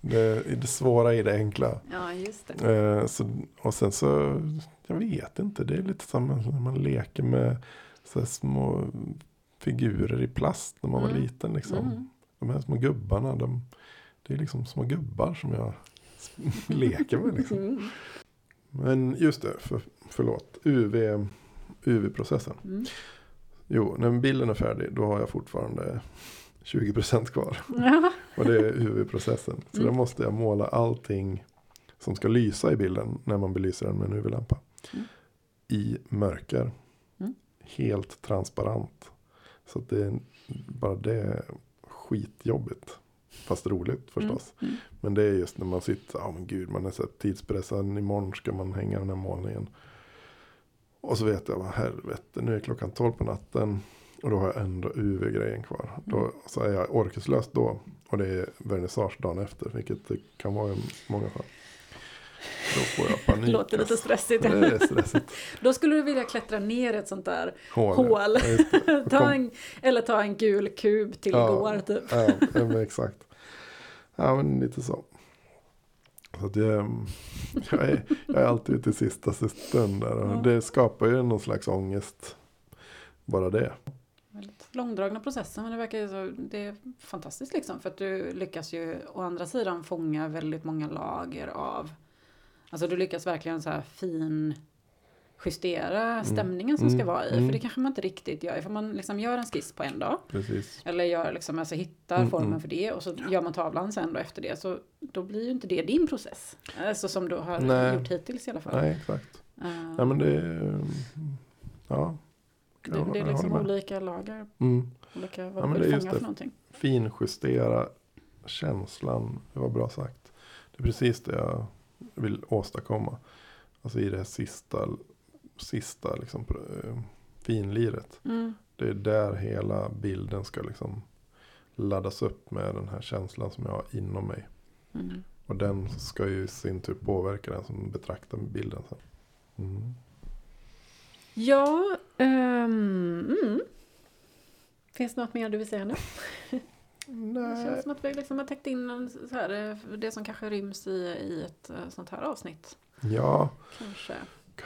[SPEAKER 2] [LAUGHS] det, det svåra i det enkla.
[SPEAKER 1] Ja, just det.
[SPEAKER 2] Eh, så, och sen så, jag vet inte, det är lite samma när man leker med så små figurer i plast när man var
[SPEAKER 1] Mm.
[SPEAKER 2] liten. Liksom.
[SPEAKER 1] Mm.
[SPEAKER 2] De här små gubbarna, de, det är liksom små gubbar som jag [LAUGHS] leker med. Liksom.
[SPEAKER 1] Mm.
[SPEAKER 2] Men just det, för, förlåt, UV, UV-processen.
[SPEAKER 1] Mm.
[SPEAKER 2] Jo, när bilden är färdig då har jag fortfarande 20% kvar.
[SPEAKER 1] Ja.
[SPEAKER 2] Och det är UV-processen. Så
[SPEAKER 1] Mm.
[SPEAKER 2] då måste jag måla allting som ska lysa i bilden när man belyser den med en UV-lampa.
[SPEAKER 1] Mm.
[SPEAKER 2] I mörker.
[SPEAKER 1] Mm.
[SPEAKER 2] Helt transparent. Så att det är bara det är skitjobbigt. Fast roligt förstås.
[SPEAKER 1] Mm.
[SPEAKER 2] Men det är just när man sitter, ja men gud man är så tidspressad. Imorgon ska man hänga den här målningen. Och så vet jag, vad helvete, nu är klockan 12 på natten. Och då har jag ändå UV-grejen kvar. Då,
[SPEAKER 1] Mm.
[SPEAKER 2] så är jag orkeslös då. Och det är vernissage dagen efter. Vilket det kan vara i många fall. Då får jag panik. [LAUGHS]
[SPEAKER 1] Låter lite
[SPEAKER 2] alltså.
[SPEAKER 1] stressigt.
[SPEAKER 2] Det är stressigt. [LAUGHS]
[SPEAKER 1] Då skulle du vilja klättra ner ett sånt där
[SPEAKER 2] Hål.
[SPEAKER 1] hål.
[SPEAKER 2] Ja, det. [LAUGHS]
[SPEAKER 1] Ta en, eller ta en gul kub till
[SPEAKER 2] Ja.
[SPEAKER 1] går typ.
[SPEAKER 2] Ja, exakt. Ja, men lite så. Så att [LAUGHS] jag, är, jag är alltid ute i sista stund där. Och
[SPEAKER 1] Ja.
[SPEAKER 2] det skapar ju någon slags ångest. Bara det.
[SPEAKER 1] Väldigt långdragna processer men det verkar ju så, det är fantastiskt liksom för att du lyckas ju å andra sidan fånga väldigt många lager av Alltså du lyckas verkligen så här fin justera stämningen som ska
[SPEAKER 2] Mm.
[SPEAKER 1] vara i.
[SPEAKER 2] Mm.
[SPEAKER 1] För det kanske man inte riktigt gör. För man liksom gör en skiss på en dag.
[SPEAKER 2] Precis.
[SPEAKER 1] Eller gör liksom, alltså hittar
[SPEAKER 2] Mm,
[SPEAKER 1] formen
[SPEAKER 2] mm.
[SPEAKER 1] för det. Och så gör man tavlan sen då efter det. Så då blir ju inte det din process. Alltså som du har
[SPEAKER 2] Nej.
[SPEAKER 1] gjort hittills i alla fall.
[SPEAKER 2] Nej, exakt.
[SPEAKER 1] Eh,
[SPEAKER 2] Ja, men det är... Ja.
[SPEAKER 1] det, det är liksom olika lager.
[SPEAKER 2] Mm.
[SPEAKER 1] Olika,
[SPEAKER 2] Ja,
[SPEAKER 1] vad
[SPEAKER 2] men
[SPEAKER 1] du
[SPEAKER 2] det är just det.
[SPEAKER 1] någonting.
[SPEAKER 2] Finjustera känslan. Det var bra sagt. Det är precis det jag vill åstadkomma. Alltså i det här sista, sista liksom, eh, finliret.
[SPEAKER 1] Mm.
[SPEAKER 2] Det är där hela bilden ska liksom laddas upp med den här känslan som jag har inom mig.
[SPEAKER 1] Mm.
[SPEAKER 2] Och den ska ju i sin tur påverka den som betraktar bilden sen. Mm.
[SPEAKER 1] Ja, mm. Finns det något mer du vill säga nu? [LAUGHS] Det
[SPEAKER 2] Nej.
[SPEAKER 1] känns som att vi liksom har täckt in här, eh, det som kanske ryms i, i ett eh, sånt här avsnitt.
[SPEAKER 2] Ja,
[SPEAKER 1] Kanske.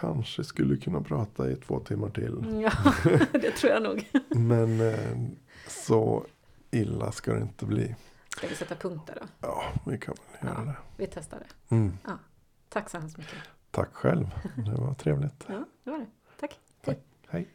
[SPEAKER 2] Kanske skulle kunna prata i två timmar till.
[SPEAKER 1] Ja, [LAUGHS] det tror jag nog. [LAUGHS]
[SPEAKER 2] Men eh, så illa ska det inte bli.
[SPEAKER 1] Ska vi sätta punkter då?
[SPEAKER 2] Ja, vi kan väl göra
[SPEAKER 1] Ja.
[SPEAKER 2] det.
[SPEAKER 1] Vi testar det.
[SPEAKER 2] Mm.
[SPEAKER 1] Tack så hemskt mycket.
[SPEAKER 2] Tack själv. Det var trevligt.
[SPEAKER 1] Ja, det var det. Tack.
[SPEAKER 2] Tack. Hej.